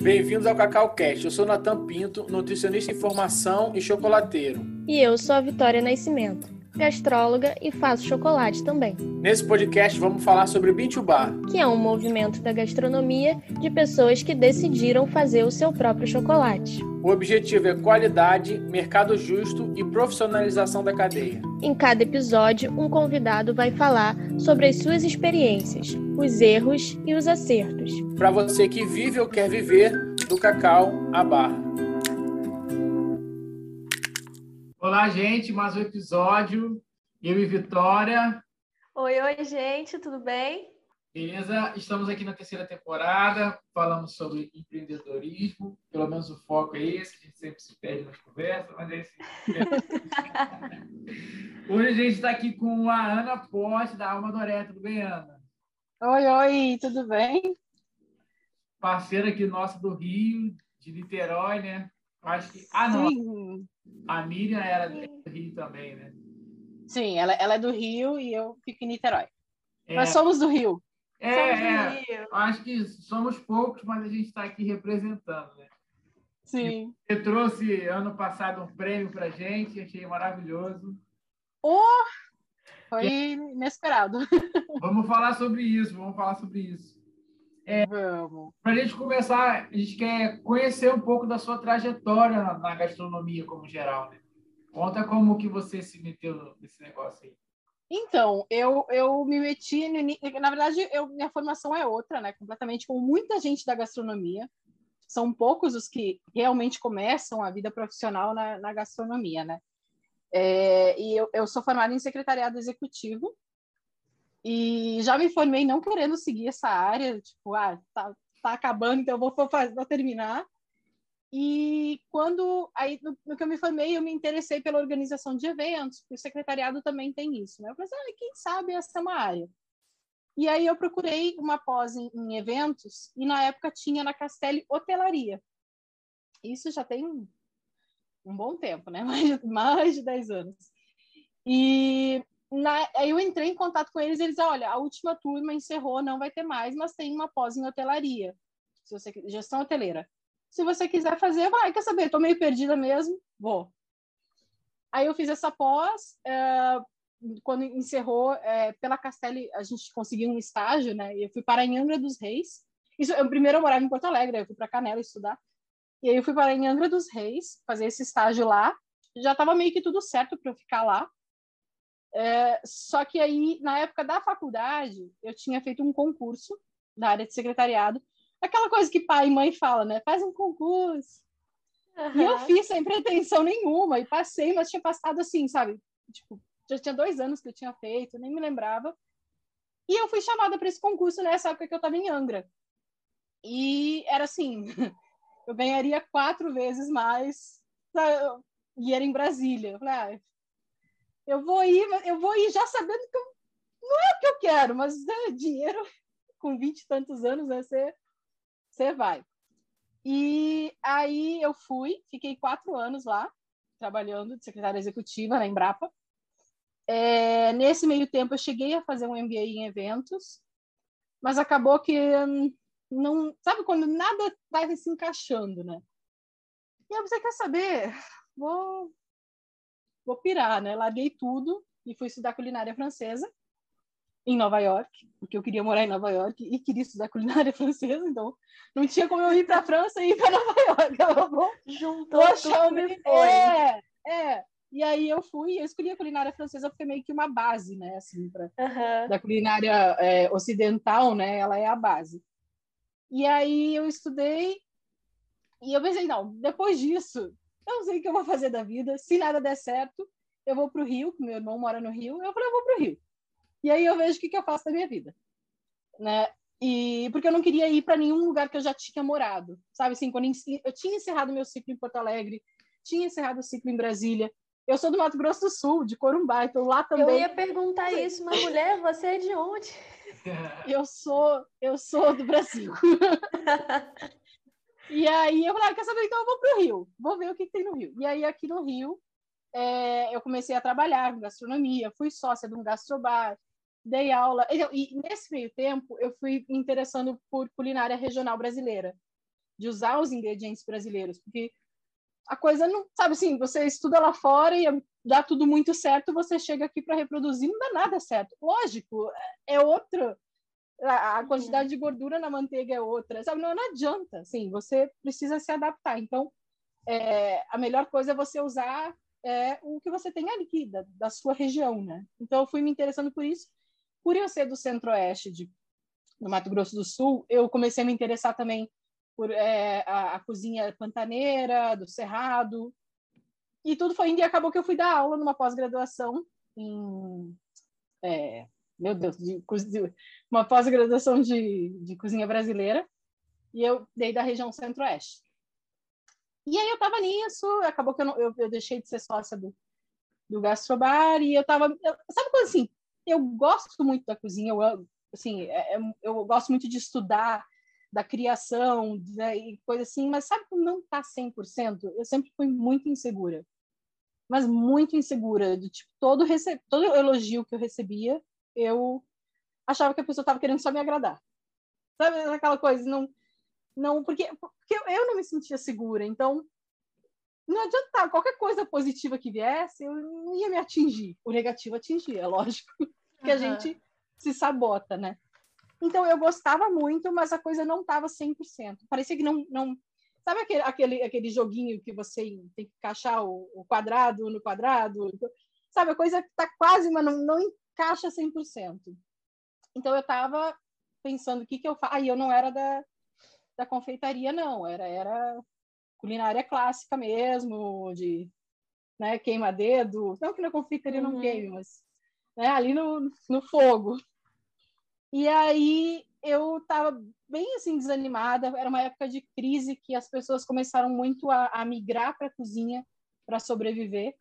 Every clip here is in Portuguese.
Bem-vindos ao Cacau Cast. Eu sou Natan Pinto, nutricionista em formação e chocolateiro. E eu sou a Vitória Nascimento, gastróloga e faço chocolate também. Nesse podcast vamos falar sobre Bintubar, que é um movimento da gastronomia de pessoas que decidiram fazer o seu próprio chocolate. O objetivo é qualidade, mercado justo e profissionalização da cadeia. Em cada episódio, um convidado vai falar sobre as suas experiências, os erros e os acertos. Para você que vive ou quer viver do cacau à barra. Olá, gente, mais um episódio. Eu e Vitória. Oi, oi, gente, tudo bem? Beleza? Estamos aqui na terceira temporada, falamos sobre empreendedorismo, pelo menos o foco é esse, a gente sempre se perde nas conversas, mas é esse. Hoje a gente está aqui com a Ana Poste, da Alma Doré. Tudo bem, Ana? Oi, oi, tudo bem? Parceira aqui nossa do Rio, de Niterói, né? Acho que. Ah, não. Sim. A Miriam era do Rio também, né? Sim, ela, ela é do Rio e eu fico em Niterói. É. Nós somos do Rio. É, é, acho que somos poucos, mas a gente está aqui representando, né? Sim. Você trouxe ano passado um prêmio para gente, achei maravilhoso. Oh, foi inesperado. Vamos falar sobre isso, vamos falar sobre isso. É, vamos. Para a gente começar, a gente quer conhecer um pouco da sua trajetória na, na gastronomia como geral, né? Conta como que você se meteu nesse negócio aí. Então, eu, eu me meti, no, na verdade, eu, minha formação é outra, né? Completamente com muita gente da gastronomia. São poucos os que realmente começam a vida profissional na, na gastronomia, né? É, e eu, eu sou formada em secretariado executivo e já me formei não querendo seguir essa área, tipo, ah, tá, tá acabando, então eu vou, vou, vou terminar. E quando aí no, no, que eu me formei, eu me interessei pela organização de eventos, porque o secretariado também tem isso, né? Eu falei, ah, quem sabe essa é uma área. E aí eu procurei uma pós em, em eventos e na época tinha na Castelli hotelaria. Isso já tem um, bom tempo, né? Mais, mais de 10 anos. E na, aí eu entrei em contato com eles, eles, olha, a última turma encerrou, não vai ter mais, mas tem uma pós em hotelaria, se você gestão hoteleira. Se você quiser fazer, vai, quer saber? Estou meio perdida mesmo, vou. Aí eu fiz essa pós, é, quando encerrou, é, pela Castelli, a gente conseguiu um estágio, né? Eu fui para em Angra dos Reis. Isso, eu, primeiro eu morava em Porto Alegre, eu fui para Canela estudar. E aí eu fui para em Angra dos Reis, fazer esse estágio lá. Já estava meio que tudo certo para eu ficar lá. É, só que aí, na época da faculdade, eu tinha feito um concurso na área de secretariado aquela coisa que pai e mãe falam, né? Faz um concurso. Uhum. E eu fiz sem pretensão nenhuma e passei, mas tinha passado assim, sabe? Tipo, já tinha dois anos que eu tinha feito, nem me lembrava. E eu fui chamada para esse concurso nessa época que eu estava em Angra. E era assim, eu ganharia quatro vezes mais e era em Brasília. Eu falei, ah, eu vou ir, eu vou ir já sabendo que eu, não é o que eu quero, mas né, dinheiro com vinte e tantos anos, né? Você você vai. E aí eu fui, fiquei quatro anos lá, trabalhando de secretária executiva na Embrapa. É, nesse meio tempo eu cheguei a fazer um MBA em eventos, mas acabou que não, sabe quando nada vai se encaixando, né? E eu você quer saber? Vou vou pirar, né? Larguei tudo e fui estudar culinária francesa em Nova York, porque eu queria morar em Nova York e queria estudar culinária francesa, então não tinha como eu ir para a França e ir para Nova York. Eu vou, Juntou vou tudo e foi. É, é. E aí eu fui, eu escolhi a culinária francesa porque é meio que uma base, né, assim, pra, uhum. da culinária é, ocidental, né, ela é a base. E aí eu estudei e eu pensei, não, depois disso, eu não sei o que eu vou fazer da vida, se nada der certo, eu vou para o Rio, meu irmão mora no Rio, eu falei, eu vou para o Rio. E aí eu vejo o que, que eu faço da minha vida, né? E porque eu não queria ir para nenhum lugar que eu já tinha morado, sabe? Assim, quando eu tinha encerrado meu ciclo em Porto Alegre, tinha encerrado o ciclo em Brasília. Eu sou do Mato Grosso do Sul, de Corumbá, então lá também. Eu ia perguntar isso, mas mulher, você é de onde? Eu sou, eu sou do Brasil. e aí eu falei, ah, quer saber? Então eu vou para o Rio, vou ver o que, que tem no Rio. E aí aqui no Rio é, eu comecei a trabalhar com gastronomia, fui sócia de um gastrobar, dei aula. E nesse meio tempo, eu fui me interessando por culinária regional brasileira. de usar os ingredientes brasileiros, porque a coisa não, sabe assim, você estuda lá fora e dá tudo muito certo, você chega aqui para reproduzir, não dá nada certo. Lógico, é outro, a, quantidade de gordura na manteiga é outra, sabe? Não, não adianta, assim, você precisa se adaptar. Então, é, a melhor coisa é você usar é, o que você tem ali, da, da sua região, né? Então, eu fui me interessando por isso. Por eu ser do centro-oeste de no Mato Grosso do Sul, eu comecei a me interessar também por é, a, a, cozinha pantaneira, do Cerrado, e tudo foi indo e acabou que eu fui dar aula numa pós-graduação em, é, meu Deus, de, de uma pós-graduação de, de cozinha brasileira, e eu dei da região centro-oeste. E aí eu estava nisso, acabou que eu, não, eu, eu, deixei de ser sócia do, do Gastrobar, e eu estava, sabe quando assim, eu gosto muito da cozinha, eu, assim, é, é, eu gosto muito de estudar da criação né, e coisa assim, mas sabe quando não está 100%? Eu sempre fui muito insegura. Mas muito insegura, do tipo, todo, rece... todo elogio que eu recebia, eu achava que a pessoa estava querendo só me agradar. Sabe aquela coisa, não não porque, porque eu não me sentia segura, então não adiantava, qualquer coisa positiva que viesse, eu não ia me atingir. O negativo atingia, é lógico, que uhum. a gente se sabota, né? Então eu gostava muito, mas a coisa não estava 100%. Parecia que não, não sabe aquele, aquele, aquele joguinho que você tem que encaixar o, o quadrado no quadrado? Sabe, a coisa está quase, mas não, não encaixa 100%. Então eu estava pensando o que, que eu faço. Aí eu não era da, da confeitaria, não, era, era culinária clássica mesmo, de né, queima-dedo. Não que na confeitaria uhum. não queime, mas né, ali no, no fogo. E aí eu estava bem assim desanimada. Era uma época de crise que as pessoas começaram muito a, a migrar para a cozinha para sobreviver.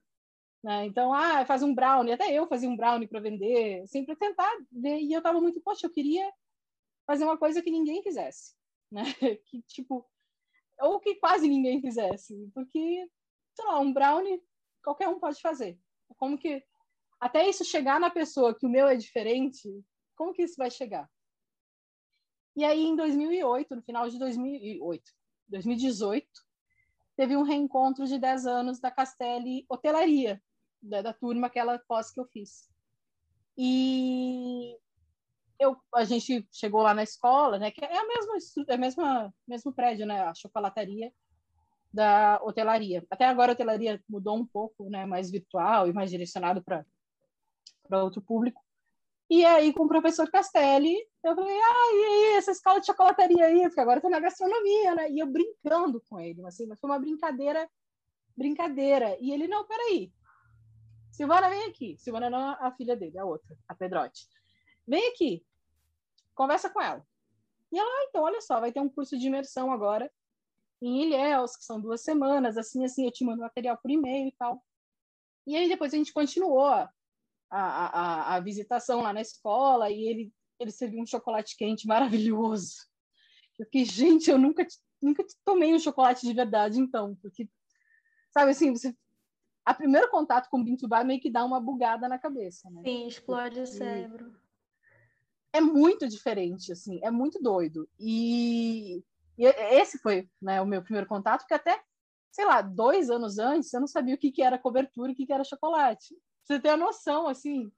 Né? Então, ah, faz um brownie. Até eu fazia um brownie para vender, para tentar. E eu estava muito, poxa, eu queria fazer uma coisa que ninguém fizesse, né? Que tipo, ou que quase ninguém fizesse, porque sei lá, um brownie qualquer um pode fazer. Como que até isso chegar na pessoa que o meu é diferente, como que isso vai chegar? E aí, em 2008, no final de 2008, 2018, teve um reencontro de 10 anos da Castelli Hotelaria, da, da turma, aquela pós que eu fiz. E eu, a gente chegou lá na escola, né, que é a mesma, é a mesma mesmo prédio, né, a chocolataria da hotelaria. Até agora a hotelaria mudou um pouco, né, mais virtual e mais direcionado para para outro público. E aí, com o professor Castelli, eu falei, ah, e aí, essa escola de chocolataria aí? Porque agora eu tô na gastronomia, né? E eu brincando com ele, assim, mas foi uma brincadeira, brincadeira. E ele, não, peraí. Silvana, vem aqui. Silvana não a filha dele, a outra, a Pedrote. Vem aqui. Conversa com ela. E ela, ah, então, olha só, vai ter um curso de imersão agora em Ilhéus, que são duas semanas, assim, assim, eu te mando material por e-mail e tal. E aí depois a gente continuou a, a, a visitação lá na escola e ele, ele serviu um chocolate quente maravilhoso. Eu fiquei, gente, eu nunca, nunca tomei um chocolate de verdade, então, porque, sabe assim, você a primeiro contato com o Bintubá meio que dá uma bugada na cabeça, né? Sim, explode porque o cérebro. É muito diferente, assim, é muito doido. E, e esse foi né, o meu primeiro contato, porque até, sei lá, dois anos antes, eu não sabia o que, que era cobertura e o que, que era chocolate você ter a noção, assim,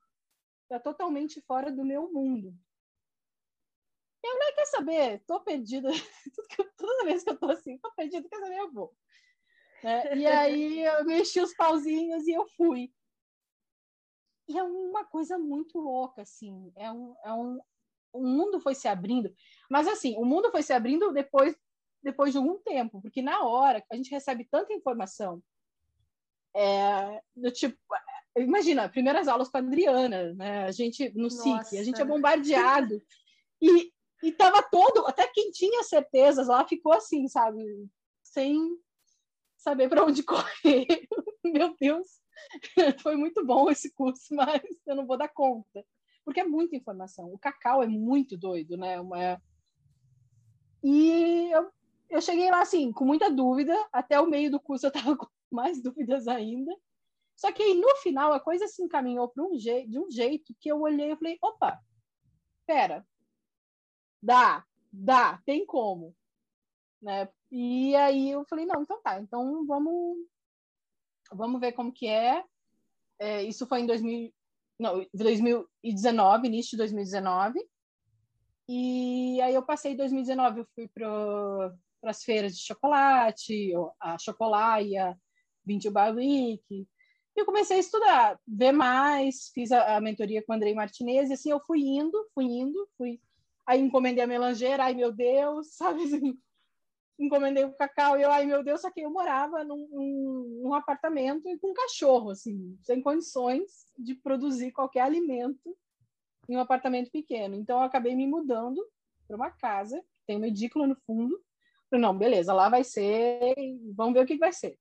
tá totalmente fora do meu mundo. Eu nem quer saber, tô perdida. Toda vez que eu tô assim, tô perdida, quer saber, eu vou. É, e aí eu mexi os pauzinhos e eu fui. E é uma coisa muito louca, assim. É um, é um, o mundo foi se abrindo. Mas, assim, o mundo foi se abrindo depois, depois de algum tempo, porque na hora a gente recebe tanta informação, é, do tipo, imagina, primeiras aulas com a Adriana, né? A gente no SIC, a gente é bombardeado. e, e tava todo, até quem tinha certezas lá ficou assim, sabe? Sem saber para onde correr. Meu Deus, foi muito bom esse curso, mas eu não vou dar conta. Porque é muita informação. O cacau é muito doido, né? Uma... E eu, eu cheguei lá, assim, com muita dúvida. Até o meio do curso eu tava com mais dúvidas ainda. Só que aí, no final, a coisa se encaminhou um de um jeito que eu olhei e falei, opa, pera, dá, dá, tem como. né? E aí eu falei, não, então tá, então vamos, vamos ver como que é. é isso foi em 2000, não, 2019, início de 2019. E aí eu passei 2019, eu fui para as feiras de chocolate, a Chocolaia, Vintage Bar Week. E eu comecei a estudar, ver mais, fiz a, a mentoria com o Andrei Martinez, e assim eu fui indo, fui indo, fui... Aí encomendei a melangeira, ai meu Deus, sabe assim, encomendei o cacau e eu, ai meu Deus, só que eu morava num, num, apartamento com um cachorro, assim, sem condições de produzir qualquer alimento em um apartamento pequeno. Então eu acabei me mudando para uma casa, tem uma edícula no fundo. Falei, não, beleza, lá vai ser, vamos ver o que vai ser.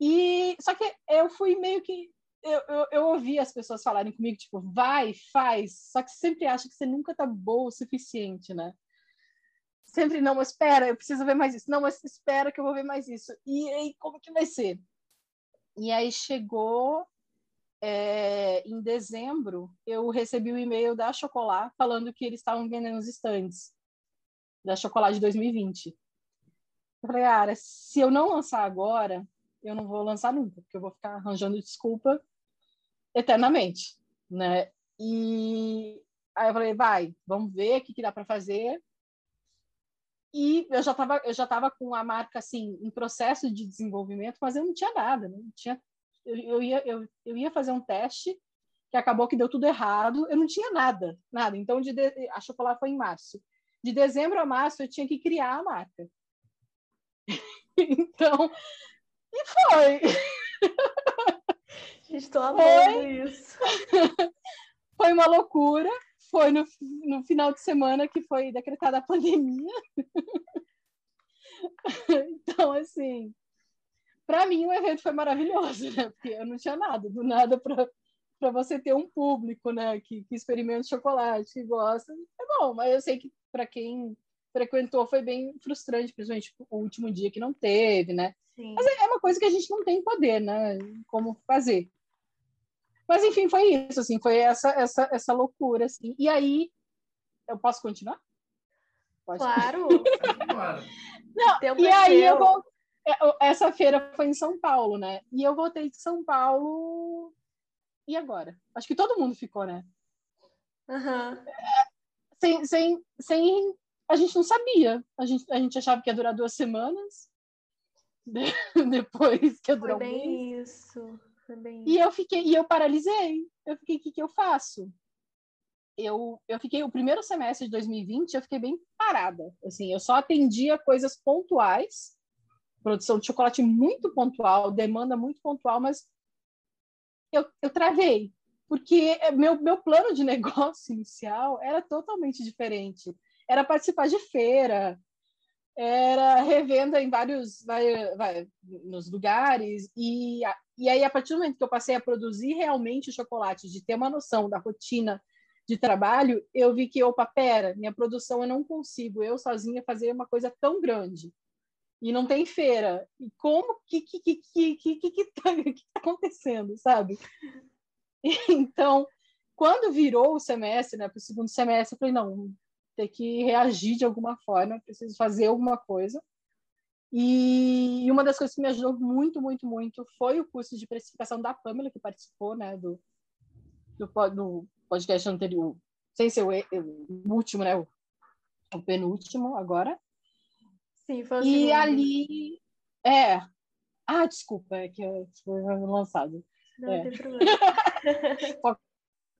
E só que eu fui meio que eu, eu, eu ouvi as pessoas falarem comigo, tipo, vai, faz, só que sempre acha que você nunca tá boa o suficiente, né? sempre, não, mas espera, eu preciso ver mais isso. Não, mas espera que eu vou ver mais isso. E aí, como que vai ser? E aí chegou é, em dezembro, eu recebi o um e-mail da Chocolat falando que eles estavam vendendo os estandes da Chocolate de 2020. Eu falei, cara, se eu não lançar agora, eu não vou lançar nunca, porque eu vou ficar arranjando desculpa eternamente, né? E aí eu falei, vai, vamos ver o que, que dá para fazer. E eu já estava eu já tava com a marca assim em processo de desenvolvimento, mas eu não tinha nada, né? não tinha eu, eu ia eu, eu ia fazer um teste que acabou que deu tudo errado, eu não tinha nada, nada. Então de, de a chocolate foi em março. De dezembro a março eu tinha que criar a marca. então, e foi. Estou amando foi. isso. foi uma loucura, foi no, no final de semana que foi decretada a pandemia. então, assim, para mim o evento foi maravilhoso, né? Porque eu não tinha nada, do nada para você ter um público, né, que, que experimenta chocolate, que gosta. É bom, mas eu sei que para quem frequentou foi bem frustrante, principalmente o último dia que não teve, né? Sim. Mas é, é uma coisa que a gente não tem poder, né? Como fazer. Mas enfim, foi isso, assim, foi essa essa essa loucura, assim. E aí, eu posso continuar? Pode. Claro. Não, e aí eu vou, é, essa feira foi em São Paulo, né? E eu voltei de São Paulo e agora? Acho que todo mundo ficou, né? Uhum. Sem, sem, sem a gente não sabia. A gente, a gente achava que ia durar duas semanas. Depois que ia durar Foi um bem mês. isso. E eu fiquei, e eu paralisei. Eu fiquei, o que, que eu faço? Eu, eu fiquei, o primeiro semestre de 2020, eu fiquei bem parada. Assim, eu só atendia coisas pontuais, produção de chocolate muito pontual, demanda muito pontual, mas eu, eu travei, porque meu, meu plano de negócio inicial era totalmente diferente. Era participar de feira, era revenda em vários, vai, vai, nos lugares e e aí, a partir do momento que eu passei a produzir realmente chocolate, de ter uma noção da rotina de trabalho, eu vi que, opa, pera, minha produção eu não consigo, eu sozinha, fazer uma coisa tão grande. E não tem feira. E como que que que que que que, que, tá, que tá acontecendo, sabe? Então, quando virou o semestre, né, para o segundo semestre, eu falei, não, ter que reagir de alguma forma, preciso fazer alguma coisa. E uma das coisas que me ajudou muito, muito, muito foi o curso de precificação da Pamela, que participou né, do, do, do podcast anterior, sem ser o, o último, né, o, o, penúltimo agora. Sim, foi o E segundo. ali. É. Ah, desculpa, é que foi lançado. Não é. tem problema.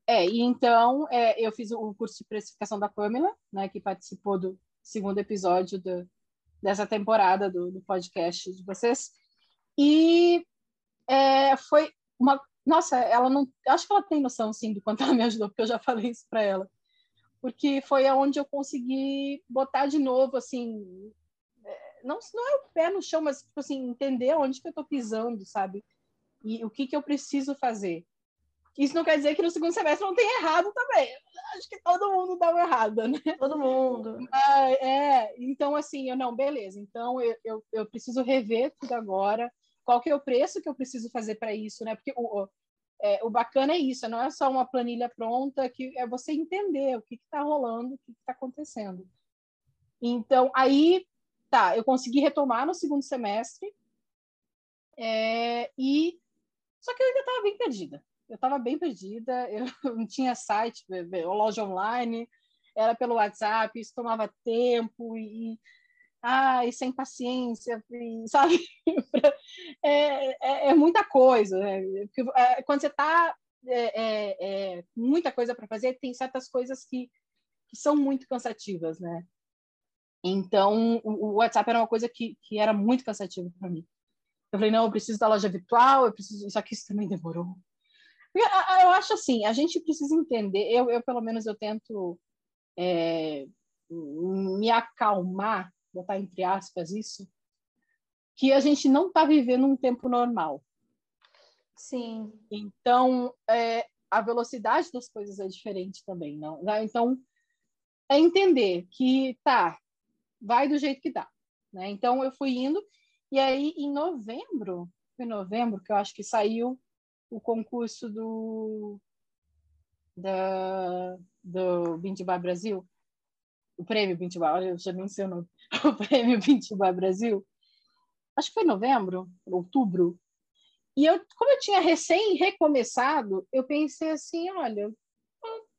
é, e então é, eu fiz o curso de precificação da Pamela, né, que participou do segundo episódio do, dessa temporada do, do podcast de vocês. E é, foi uma. Nossa, ela não. Acho que ela tem noção, sim, do quanto ela me ajudou, porque eu já falei isso para ela. Porque foi aonde eu consegui botar de novo, assim. É, não, não é o pé no chão, mas, tipo assim, entender onde que eu estou pisando, sabe? E o que, que eu preciso fazer. Isso não quer dizer que no segundo semestre não tenha errado também. Acho que todo mundo dá uma errada, né? Todo mundo. Mas, é, então assim, eu não, beleza. Então eu, eu, eu, preciso rever tudo agora. Qual que é o preço que eu preciso fazer para isso, né? Porque o, é, o bacana é isso, não é só uma planilha pronta, que é você entender o que está rolando, o que está acontecendo. Então, aí tá, eu consegui retomar no segundo semestre, é, e só que eu ainda estava bem perdida. Eu estava bem perdida, eu não tinha site, loja online, era pelo WhatsApp, isso tomava tempo e, ai, sem paciência, e, sabe? é, é, é, muita coisa. Né? Porque, é, quando você está é, é, é, muita coisa para fazer, tem certas coisas que, que são muito cansativas, né? Então, o, o WhatsApp era uma coisa que, que era muito cansativa para mim. Eu falei, não, eu preciso da loja virtual, eu preciso. Só que isso também demorou. Eu acho assim, a gente precisa entender. Eu, eu pelo menos, eu tento é, me acalmar, botar entre aspas isso, que a gente não está vivendo um tempo normal. Sim. Então, é, a velocidade das coisas é diferente também, não? Né? Então, é entender que tá, vai do jeito que dá, né? Então, eu fui indo e aí em novembro, foi novembro que eu acho que saiu o concurso do da do Bintibar Brasil, o prêmio Bintibar, olha, eu já nem sei o nome, o prêmio Bintibar Brasil. Acho que foi novembro, outubro, e eu, como eu tinha recém recomeçado, eu pensei assim, olha,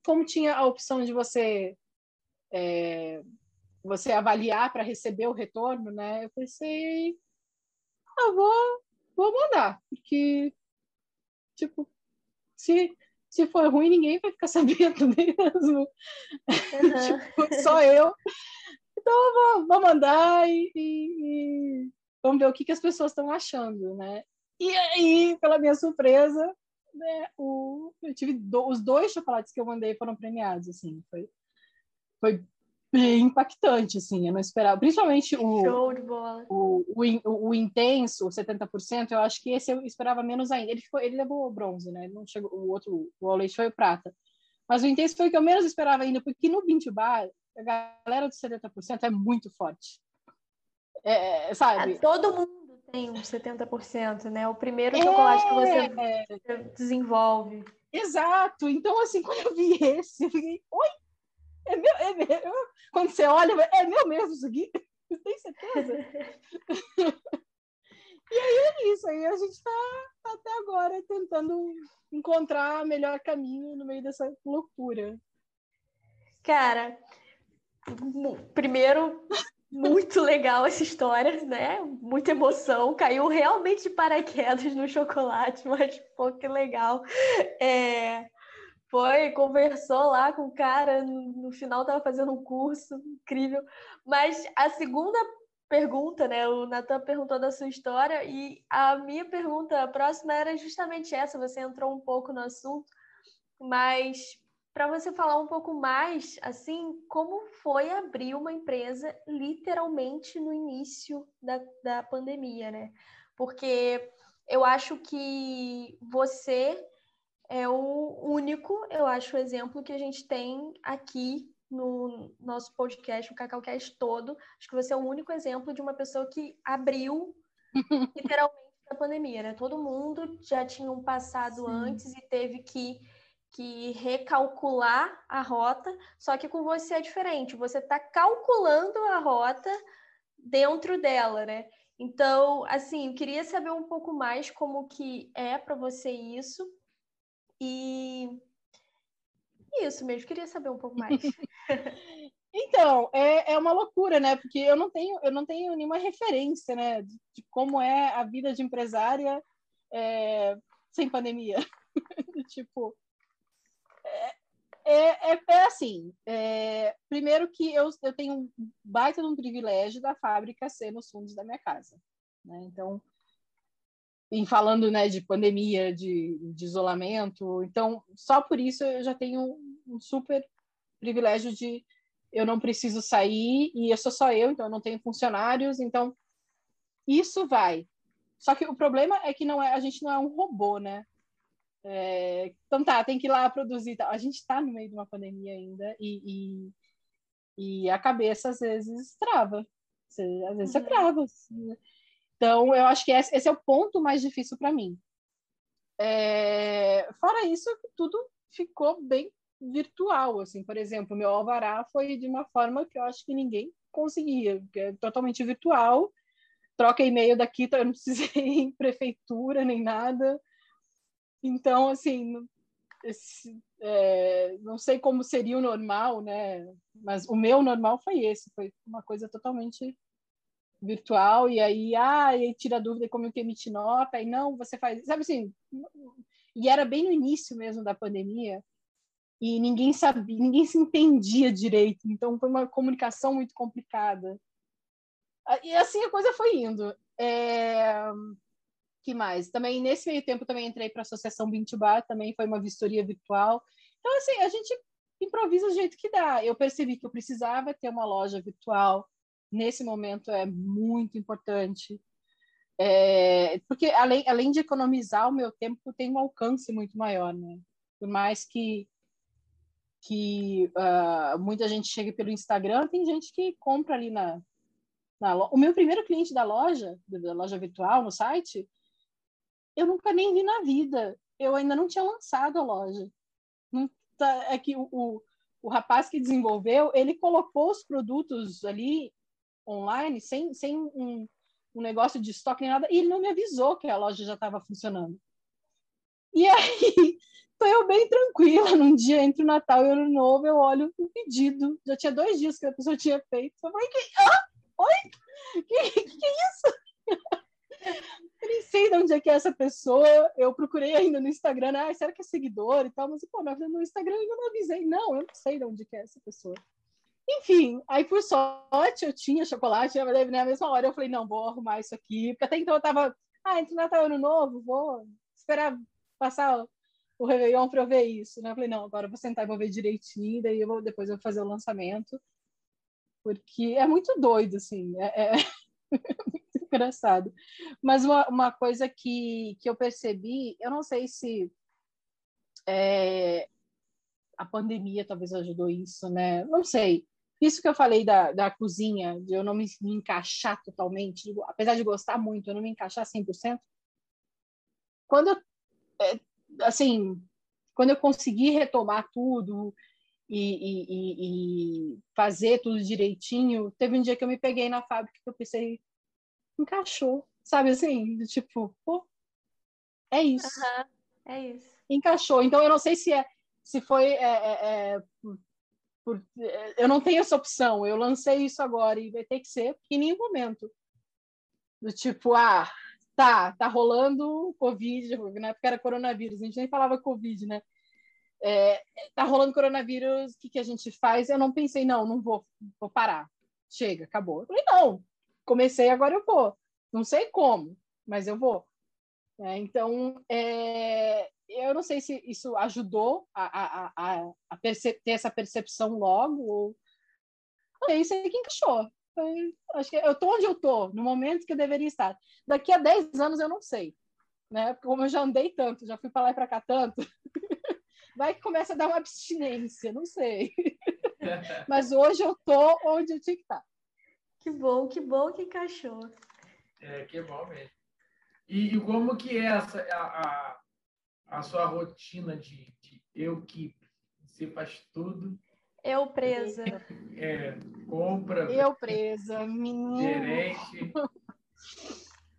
como tinha a opção de você é, você avaliar para receber o retorno, né? Eu pensei, ah, vou, vou mandar, porque tipo, se se for ruim, ninguém vai ficar sabendo mesmo. Uhum. tipo, só eu. Então, eu vou, vou mandar e, e, e, vamos ver o que, que as pessoas estão achando, né? E aí, pela minha surpresa, né, o, eu tive do, os dois chocolates que eu mandei foram premiados, assim, foi, foi impactante, assim, eu não esperava, principalmente o, Show de bola. O, o, o, intenso, o 70%, eu acho que esse eu esperava menos ainda, ele, ficou, ele levou o bronze, né, ele não chegou, o outro, o All foi o prata, mas o intenso foi o que eu menos esperava ainda, porque no 20 bar, a galera dos 70% é muito forte, é, sabe? todo mundo tem uns 70%, né? O primeiro é... chocolate que você desenvolve. Exato. Então, assim, quando eu vi esse, eu fiquei, oi, é meu, é meu. Quando você olha, é meu mesmo isso aqui? Tem certeza? e aí é isso, aí a gente está tá até agora tentando encontrar o melhor caminho no meio dessa loucura. Cara, primeiro, muito legal essa história, né? Muita emoção. Caiu realmente de paraquedas no chocolate, mas pô, que legal. É, foi, conversou lá com o cara, no final estava fazendo um curso incrível. Mas a segunda pergunta, né? O Natan perguntou da sua história e a minha pergunta próxima era justamente essa. Você entrou um pouco no assunto, mas para você falar um pouco mais, assim, como foi abrir uma empresa literalmente no início da, da pandemia, né? Porque eu acho que você é o único, eu acho, exemplo que a gente tem aqui no nosso podcast, o CacauCast todo. Acho que você é o único exemplo de uma pessoa que abriu literalmente a pandemia, né? Todo mundo já tinha um passado Sim. antes e teve que que recalcular a rota, só que com você é diferente. Você está calculando a rota dentro dela, né? Então, assim, eu queria saber um pouco mais como que é para você isso. E isso mesmo, queria saber um pouco mais. então, é, é uma loucura, né? Porque eu não tenho, eu não tenho nenhuma referência, né? De, de como é a vida de empresária é, sem pandemia. tipo, é, é, é assim, é, primeiro que eu, eu tenho um baita de um privilégio da fábrica ser nos fundos da minha casa. Né? Então, falando né, de pandemia, de, de, isolamento, então, só por isso eu já tenho um super privilégio de eu não preciso sair e eu sou só eu, então eu não tenho funcionários, então isso vai. Só que o problema é que não é, a gente não é um robô, né? É, então tá, tem que ir lá produzir. A gente está no meio de uma pandemia ainda e, e, e, a cabeça às vezes trava. Você, às vezes uhum. você trava. Assim, né? Então eu acho que esse, é o ponto mais difícil para mim. É, fora isso, tudo ficou bem virtual, assim, por exemplo, meu alvará foi de uma forma que eu acho que ninguém conseguia, é totalmente virtual, troca e-mail daqui, eu não precisei ir em prefeitura nem nada, então, assim, esse, é, não sei como seria o normal, né, mas o meu normal foi esse, foi uma coisa totalmente virtual, e aí, ah, e tira dúvida como que emite nota, e não, você faz, sabe assim, e era bem no início mesmo da pandemia, e ninguém sabia, ninguém se entendia direito, então foi uma comunicação muito complicada. E assim a coisa foi indo. É... que mais? Também nesse meio tempo também entrei para a Associação Bintubar, também foi uma vistoria virtual. Então assim, a gente improvisa do jeito que dá. Eu percebi que eu precisava ter uma loja virtual. Nesse momento é muito importante. É, porque além, além de economizar o meu tempo, tem um alcance muito maior, né? Por mais que que uh, muita gente chega pelo Instagram, tem gente que compra ali na, na loja. O meu primeiro cliente da loja, da loja virtual, no site, eu nunca nem vi na vida. Eu ainda não tinha lançado a loja. Não tá, é que o, o, o rapaz que desenvolveu, ele colocou os produtos ali online, sem, sem um, um negócio de estoque nem nada, e ele não me avisou que a loja já estava funcionando. E aí, tô eu bem tranquila, num dia entre o Natal e o Ano Novo, eu olho o pedido, já tinha dois dias que a pessoa tinha feito, eu falei, que... ah, oi? Que, que, que é isso? eu nem sei de onde é que é essa pessoa, eu procurei ainda no Instagram, ah, será que é seguidor e tal, mas, pô, no Instagram eu não avisei, não, eu não sei de onde é essa pessoa. Enfim, aí por sorte eu tinha chocolate, né, na mesma hora eu falei, não, vou arrumar isso aqui, porque até então eu tava, ah, entre Natal e Ano Novo, vou esperar passar o Réveillon para eu ver isso, né? Eu falei, não, agora eu vou sentar e vou ver direitinho, daí eu vou, depois eu vou fazer o lançamento, porque é muito doido, assim, é, é muito engraçado. Mas uma, uma coisa que, que eu percebi, eu não sei se é, a pandemia talvez ajudou isso, né? Não sei. Isso que eu falei da, da cozinha, de eu não me, me encaixar totalmente, apesar de gostar muito, eu não me encaixar 100%, quando eu é, assim, quando eu consegui retomar tudo e, e, e, fazer tudo direitinho, teve um dia que eu me peguei na fábrica que eu pensei, encaixou, sabe assim, tipo, pô, é isso. Uhum, é isso. Encaixou. Então eu não sei se é se foi é, é, é é, eu não tenho essa opção. Eu lancei isso agora e vai ter que ser em nenhum momento do tipo, ah, tá, tá rolando Covid, na época era coronavírus, a gente nem falava Covid, né? É, tá rolando coronavírus, o que, que a gente faz? Eu não pensei, não, não vou, vou parar. Chega, acabou. Eu falei, não, comecei, agora eu vou. Não sei como, mas eu vou. É, então, é, eu não sei se isso ajudou a, a, a, a ter essa percepção logo, ou sei, isso aí que encaixou acho que eu tô onde eu tô, no momento que eu deveria estar. Daqui a 10 anos eu não sei, né? Como eu já andei tanto, já fui para lá e para cá tanto, vai que começa a dar uma abstinência, não sei. Mas hoje eu tô onde eu tinha que estar. Que bom, que bom que encaixou. É, que bom mesmo. E, e como que é essa, a, a, a sua rotina de, de eu que você faz tudo eu presa. É, compra. Eu presa, menino. Gerente.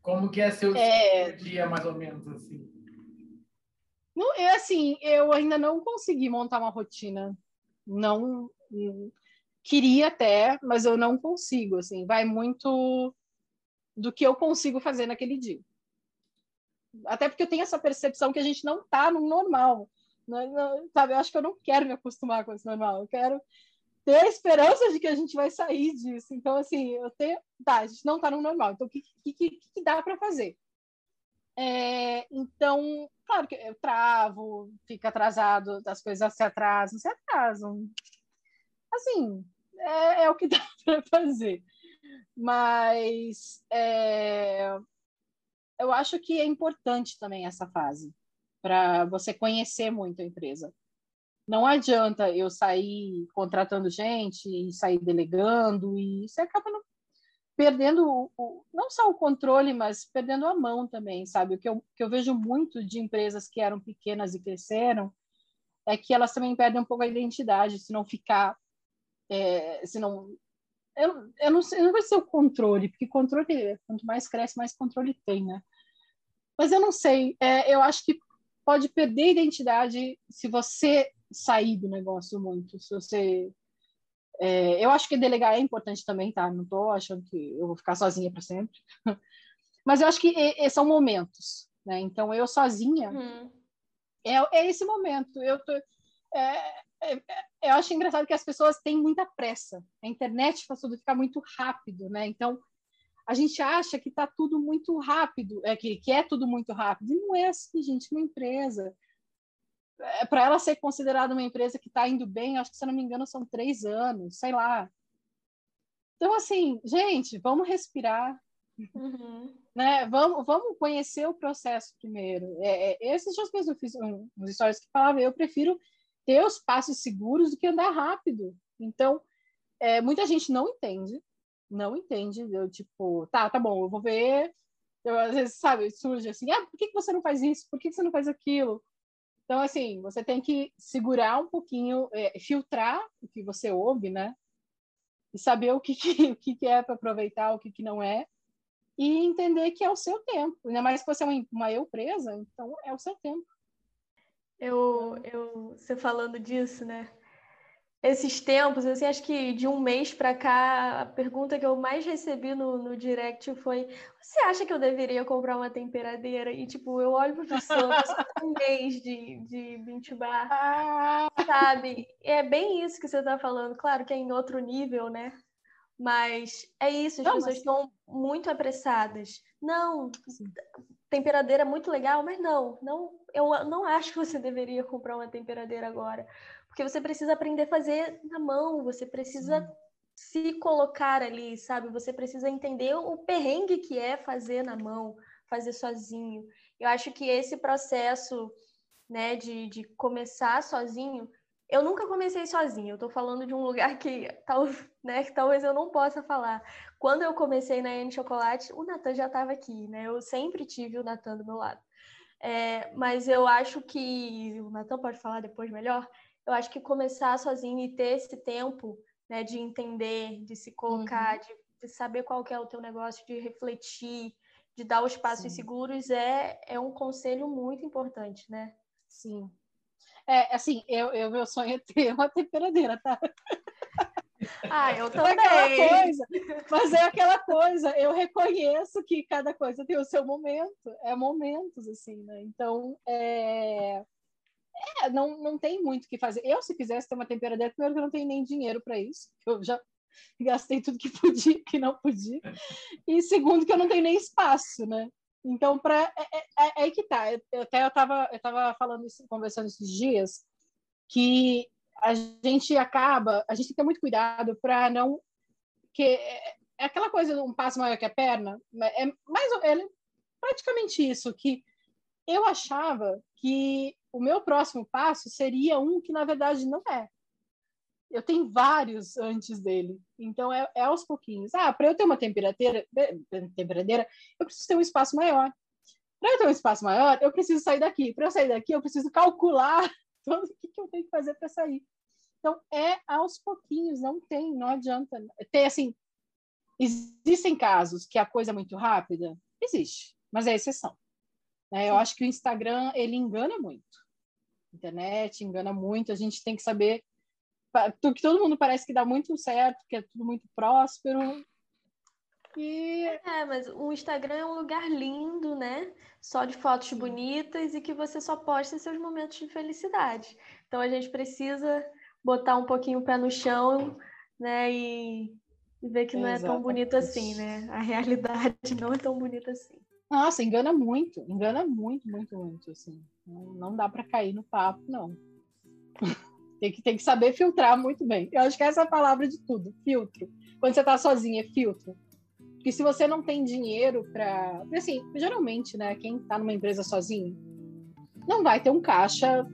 Como que é seu é... dia, mais ou menos, assim? Não, é assim, eu ainda não consegui montar uma rotina. Não queria até, mas eu não consigo, assim, vai muito do que eu consigo fazer naquele dia. Até porque eu tenho essa percepção que a gente não está no normal. Não, não, sabe, eu acho que eu não quero me acostumar com esse normal. Eu quero ter a esperança de que a gente vai sair disso. Então, assim, eu tenho. Tá, a gente não está no normal. Então, o que, que, que dá para fazer? É, então, claro que eu travo, fica atrasado, as coisas se atrasam, se atrasam. Assim, é, é o que dá para fazer. Mas é, eu acho que é importante também essa fase para você conhecer muito a empresa. Não adianta eu sair contratando gente e sair delegando e você acaba não, perdendo o, não só o controle, mas perdendo a mão também, sabe? O que eu, que eu vejo muito de empresas que eram pequenas e cresceram é que elas também perdem um pouco a identidade, se não ficar, é, se não eu, eu, não sei, não vou ser o controle, porque controle, quanto mais cresce, mais controle tem, né? Mas eu não sei, é, eu acho que pode perder identidade se você sair do negócio muito, se você é, eu acho que delegar é importante também, tá? Não estou achando que eu vou ficar sozinha para sempre. Mas eu acho que e são momentos, né? Então, eu sozinha, uhum. é, é esse momento. Eu, tô, é, é, é, eu acho engraçado que as pessoas têm muita pressa. A internet faz tudo ficar muito rápido, né? Então, a gente acha que está tudo muito rápido, é que, que é tudo muito rápido. E não é assim, gente. Uma empresa é, para ela ser considerada uma empresa que está indo bem, acho que, se eu não me engano, são três anos, sei lá. Então, assim, gente, vamos respirar. Uhum. Né? Vamos, vamos conhecer o processo primeiro. É, é, esses dias mesmo eu fiz um, uns stories que falavam, eu prefiro ter os passos seguros do que andar rápido. Então, é, muita gente não entende, não entende. Eu, tipo, tá, tá bom, eu vou ver. Eu, às vezes, sabe, surge assim, ah, por que, você não faz isso? Por que, você não faz aquilo? Então, assim, você tem que segurar um pouquinho, é, filtrar o que você ouve, né? E saber o que, que, o que, que é para aproveitar, o que, que não é. E entender que é o seu tempo. Ainda mais que você é uma, uma eu presa, então é o seu tempo. Eu, eu, você falando disso, né? esses tempos, assim, acho que de um mês para cá, a pergunta que eu mais recebi no, no direct foi: Você acha que eu deveria comprar uma temperadeira? E, tipo, eu olho para pessoa, um mês de, de 20 bar, ah. sabe? É bem isso que você está falando. Claro que é em outro nível, né? Mas é isso, as não, pessoas mas... estão muito apressadas. Não, temperadeira é muito legal, mas não, não, eu não acho que você deveria comprar uma temperadeira agora. Porque você precisa aprender a fazer na mão, você precisa Sim. se colocar ali, sabe? Você precisa entender o perrengue que é fazer na mão, fazer sozinho. Eu acho que esse processo, né, de, de começar sozinho, eu nunca comecei sozinho. Eu tô falando de um lugar que, tal, né, que talvez eu não possa falar. Quando eu comecei na N Chocolate, o Natan já estava aqui, né? Eu sempre tive o Natan do meu lado. É, mas eu acho que o Natan pode falar depois melhor eu acho que começar sozinho e ter esse tempo né, de entender, de se colocar, uhum. de, de, saber qual que é o teu negócio, de refletir, de dar os passos Sim. seguros é, é um conselho muito importante, né? Sim. É, assim, eu, eu, meu sonho é ter uma temperadeira, tá? Ah, eu também. É coisa, mas é aquela coisa, eu reconheço que cada coisa tem o seu momento, é momentos, assim, né? Então, é, é, não, não tem muito o que fazer. Eu, se quisesse ter uma temperatura, primeiro que eu não tenho nem dinheiro para isso. Eu já gastei tudo que podia, que não podia. E segundo, que eu não tenho nem espaço, né? Então, para é, é, é, aí que tá. Eu, até eu estava eu tava falando isso, conversando esses dias, que a gente acaba, a gente tem que ter muito cuidado para não. que é, é aquela coisa, um passo maior que a perna, é mais é praticamente isso, que eu achava que o meu próximo passo seria um que, na verdade, não é. Eu tenho vários antes dele. Então, é, é aos pouquinhos. Ah, para eu ter uma temperadeira, temperadeira, eu preciso ter um espaço maior. Para eu ter um espaço maior, eu preciso sair daqui. Para eu sair daqui, eu preciso calcular todo o que, que eu tenho que fazer para sair. Então, é aos pouquinhos, não tem, não adianta. Ter, assim, existem casos que a coisa é muito rápida? Existe, mas é exceção. Né? Eu acho que o Instagram ele engana muito. A internet engana muito. A gente tem que saber que todo mundo parece que dá muito certo, que é tudo muito próspero. E... É, mas o Instagram é um lugar lindo, né? Só de fotos bonitas e que você só posta seus momentos de felicidade. Então a gente precisa botar um pouquinho o pé no chão, né? E, e ver que não é tão bonito assim, né? A realidade não é tão bonita assim. Nossa, engana muito, engana muito, muito, muito, assim. Não, não dá para cair no papo, não. tem, que, tem que saber filtrar muito bem. Eu acho que essa é a palavra de tudo, filtro. Quando você está sozinha, é filtro que se você não tem dinheiro para. Assim, geralmente, né, quem está numa empresa sozinho não vai ter um caixa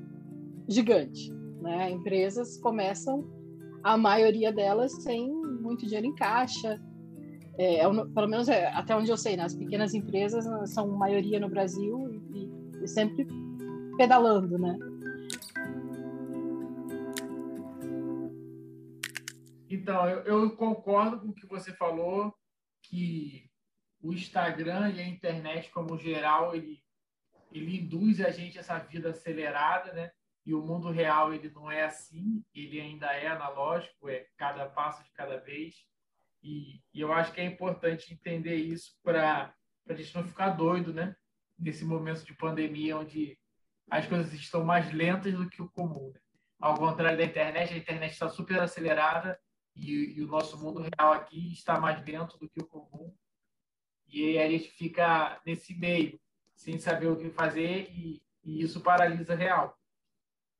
gigante. Né? Empresas começam, a maioria delas, sem muito dinheiro em caixa. É, é pelo menos é, até onde eu sei, né? as pequenas empresas são maioria no Brasil e, e sempre pedalando, né? Então, eu, eu, concordo com o que você falou que o Instagram e a internet, como geral, ele, ele induz a gente essa vida acelerada, né? E o mundo real, ele não é assim, ele ainda é analógico, é cada passo de cada vez. E, e eu acho que é importante entender isso para a gente não ficar doido, né? Nesse momento de pandemia, onde as coisas estão mais lentas do que o comum. Né? Ao contrário da internet, a internet está super acelerada e, e, o nosso mundo real aqui está mais lento do que o comum. E a gente fica nesse meio, sem saber o que fazer e, e isso paralisa real.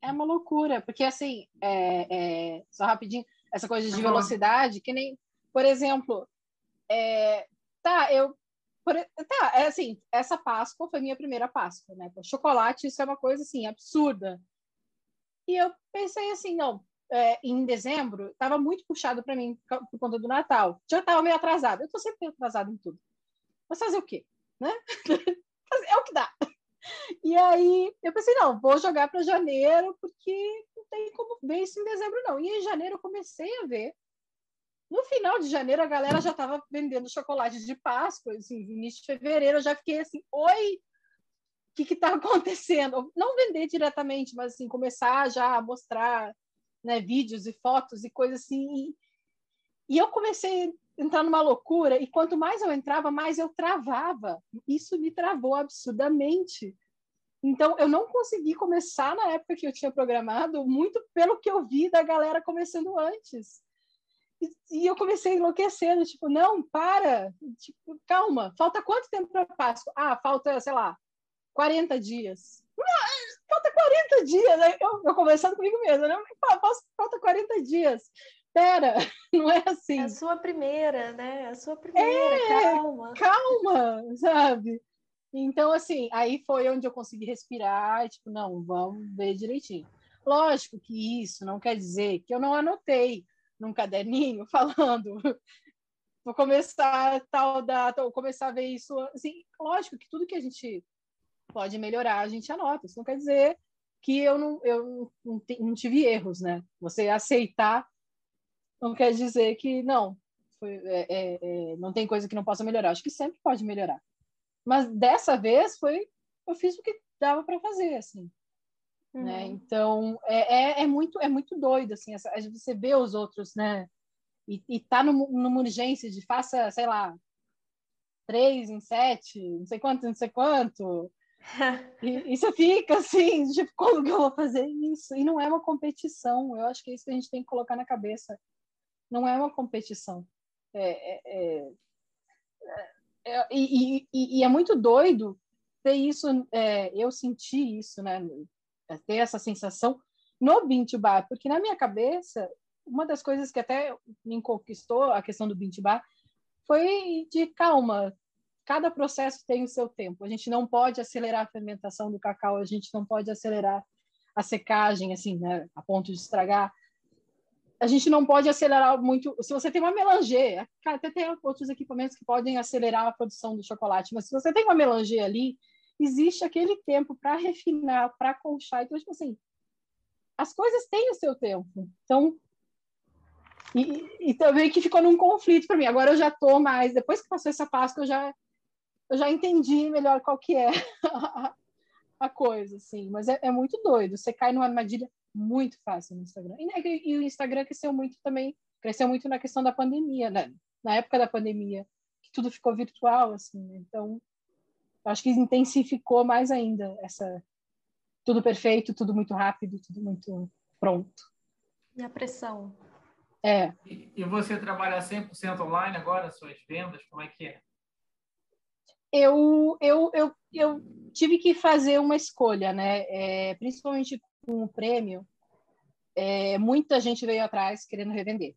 É uma loucura, porque assim, é, é, só rapidinho, essa coisa de velocidade, que nem, por exemplo, é, tá, eu por, tá, é assim, essa Páscoa foi minha primeira Páscoa, né? Chocolate, isso é uma coisa assim absurda. E eu pensei assim, não, é, em dezembro estava muito puxado para mim por conta do Natal. Já estava meio atrasado. Eu estou sempre atrasado em tudo. Mas fazer o quê, né? é o que dá. E aí eu pensei, não, vou jogar para janeiro, porque não tem como ver isso em dezembro, não. E em janeiro eu comecei a ver. No final de janeiro, a galera já estava vendendo chocolate de Páscoa, assim, início de fevereiro, eu já fiquei assim, oi, o que está acontecendo? Não vender diretamente, mas assim, começar já a mostrar né, vídeos e fotos e coisas assim. E eu comecei a entrar numa loucura, e quanto mais eu entrava, mais eu travava. Isso me travou absurdamente. Então, eu não consegui começar na época que eu tinha programado, muito pelo que eu vi da galera começando antes. E, e eu comecei enlouquecendo, tipo, não, para, tipo, calma, falta quanto tempo para Páscoa? Ah, falta, sei lá, 40 dias. Falta 40 dias, né? eu, eu conversando comigo mesma, né? Falta 40 dias. Pera, não é assim. É a sua primeira, né? É a sua primeira, é, calma. Calma, sabe? Então, assim, aí foi onde eu consegui respirar, tipo, não, vamos ver direitinho. Lógico que isso não quer dizer que eu não anotei num caderninho falando vou começar tal data, vou começar a ver isso. Assim, lógico que tudo que a gente pode melhorar, a gente anota. Isso não quer dizer que eu não, eu não, não tive erros, né? Você aceitar não quer dizer que não, foi, é, é, é, não tem coisa que não possa melhorar. Acho que sempre pode melhorar. Mas dessa vez foi, eu fiz o que dava para fazer, assim. Né? Uhum. Né? Então é, é, é, muito é muito doido assim. Essa, você vê os outros, né? E, e tá no, numa urgência de faça, sei lá, três em sete, não sei quanto, não sei quanto. E, e você fica assim, tipo, como que eu vou fazer isso? E não é uma competição. Eu acho que é isso que a gente tem que colocar na cabeça. Não é uma competição. É, é, é, é e, e, e, é muito doido ter isso. É, eu senti isso, né? Ter essa sensação no Bint Bar, porque na minha cabeça, uma das coisas que até me conquistou a questão do Bint Bar foi de calma, cada processo tem o seu tempo. A gente não pode acelerar a fermentação do cacau, a gente não pode acelerar a secagem, assim, né, a ponto de estragar. A gente não pode acelerar muito. Se você tem uma melanger, até tem outros equipamentos que podem acelerar a produção do chocolate, mas se você tem uma melanger ali, existe aquele tempo para refinar, para conchar. Então, tipo assim, as coisas têm o seu tempo. Então, e, e, também que ficou num conflito para mim. Agora eu já estou mais, depois que passou essa Páscoa, eu já eu já entendi melhor qual que é a, a coisa, assim. Mas é, é, muito doido. Você cai numa armadilha muito fácil no Instagram. E, né, e, o Instagram cresceu muito também, cresceu muito na questão da pandemia, né? Na época da pandemia, que tudo ficou virtual, assim. Né? Então, acho que intensificou mais ainda essa tudo perfeito, tudo muito rápido, tudo muito pronto. E a pressão. É. E, e você trabalha 100% online agora, suas vendas, como é que é? Eu, eu, eu, eu tive que fazer uma escolha, né? É, principalmente com o prêmio, é, muita gente veio atrás querendo revender.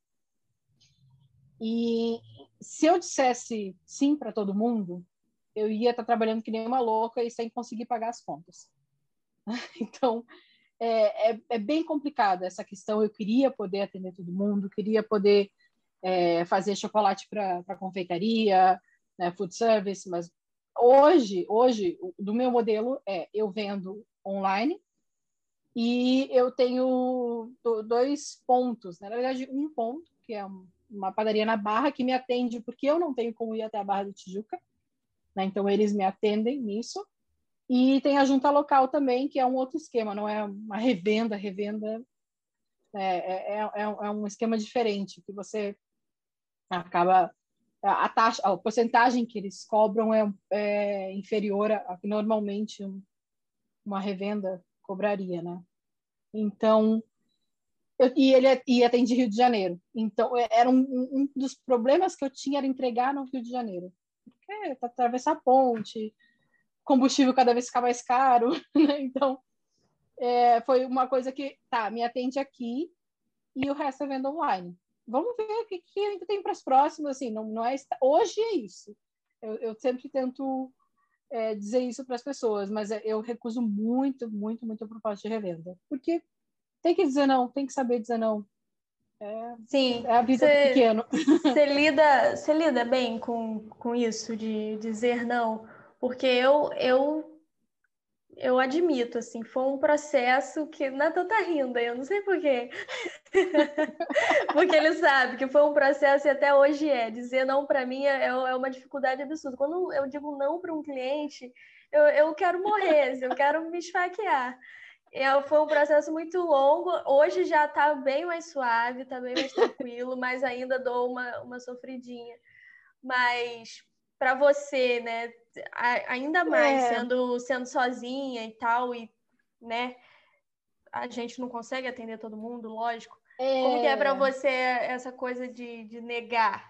E se eu dissesse sim para todo mundo, eu ia estar tá trabalhando que nem uma louca e sem conseguir pagar as contas. Então, é, é, é, bem complicado essa questão. Eu queria poder atender todo mundo, queria poder é, fazer chocolate para confeitaria, né, food service, mas hoje, hoje, do meu modelo é eu vendo online E eu tenho dois pontos, né? na verdade, um ponto, que é uma padaria na Barra, que me atende porque eu não tenho como ir até a Barra do Tijuca, né? então eles me atendem nisso. E tem a junta local também, que é um outro esquema, não é uma revenda, revenda é, é, é, é um esquema diferente, que você acaba a taxa, a porcentagem que eles cobram é, é inferior a que normalmente uma revenda cobraria, né? Então, eu, e ele é, e atende Rio de Janeiro. Então, é, era um, um, dos problemas que eu tinha era entregar no Rio de Janeiro. Porque atravessar a ponte, combustível cada vez ficar mais caro, né? Então, é, foi uma coisa que, tá, me atende aqui e o resto é venda online vamos ver o que, que ainda tem para as próximas, assim, não, não é hoje é isso. Eu, eu sempre tento é, dizer isso para as pessoas, mas é, eu recuso muito, muito, muito a proposta de revenda, porque tem que dizer não, tem que saber dizer não. É, Sim, é a vida cê, pequeno. Você lida, lida bem com, com isso de dizer não, porque eu, eu eu admito, assim, foi um processo que Natan tá rindo, eu não sei porquê. Porque ele sabe que foi um processo e até hoje é. Dizer não para mim é, é uma dificuldade absurda. Quando eu digo não para um cliente, eu, eu quero morrer, eu quero me esfaquear. Eu, foi um processo muito longo. Hoje já está bem mais suave, está bem mais tranquilo, mas ainda dou uma, uma sofridinha. Mas para você, né? Ainda mais é. sendo, sendo sozinha e tal, e né? A gente não consegue atender todo mundo, lógico. É... Como que é para você essa coisa de, de negar?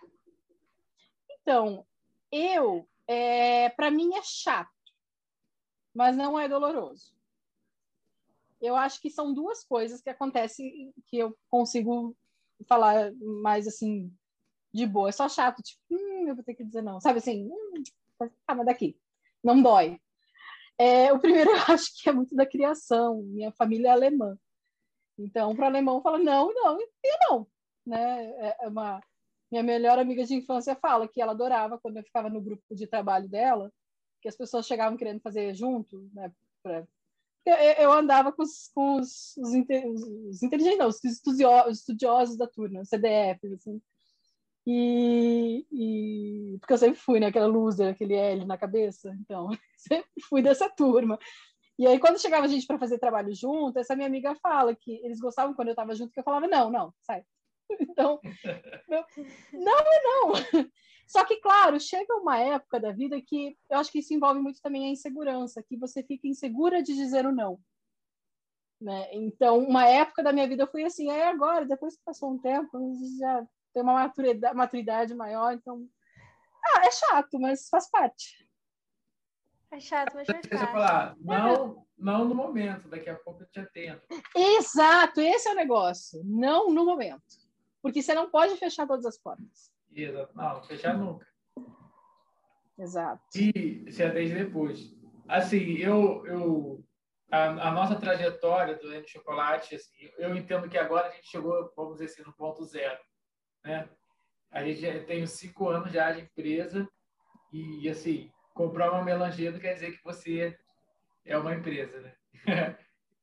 Então, eu, é, para mim é chato, mas não é doloroso. Eu acho que são duas coisas que acontecem que eu consigo falar mais assim de boa. É só chato, tipo, hum, eu vou ter que dizer não. Sabe assim, hum, ah, mas daqui. Não dói. É, o primeiro eu acho que é muito da criação. Minha família é alemã. Então, para alemão, fala não, não e não. Né? É, é uma... Minha melhor amiga de infância fala que ela adorava quando eu ficava no grupo de trabalho dela, que as pessoas chegavam querendo fazer junto, né? Pra... Eu, eu andava com os, com os, os, os inteligentes, não, os estudiosos da turma, CDF, assim. E, e, porque eu sempre fui, né, aquela loser, aquele L na cabeça, então sempre fui dessa turma. E aí quando chegava a gente para fazer trabalho junto, essa minha amiga fala que eles gostavam quando eu estava junto que eu falava não, não, sai. Então, eu, não é não. Só que claro, chega uma época da vida que eu acho que isso envolve muito também a insegurança, que você fica insegura de dizer o não. Né? Então, uma época da minha vida foi assim, aí agora, depois que passou um tempo, já tem uma maturidade, maturidade maior, então. Ah, é chato, mas faz parte. É chato, mas faz parte. Falar, não, não no momento, daqui a pouco eu te atendo. Exato, esse é o negócio. Não no momento. Porque você não pode fechar todas as portas. Exato. Não, fechar nunca. Exato. E se atende depois. Assim, eu, eu a, a, nossa trajetória do Lendo Chocolate, assim, eu entendo que agora a gente chegou, vamos dizer assim, no ponto zero né? A gente já tem cinco anos já de empresa e, assim, comprar uma melangeira não quer dizer que você é uma empresa, né?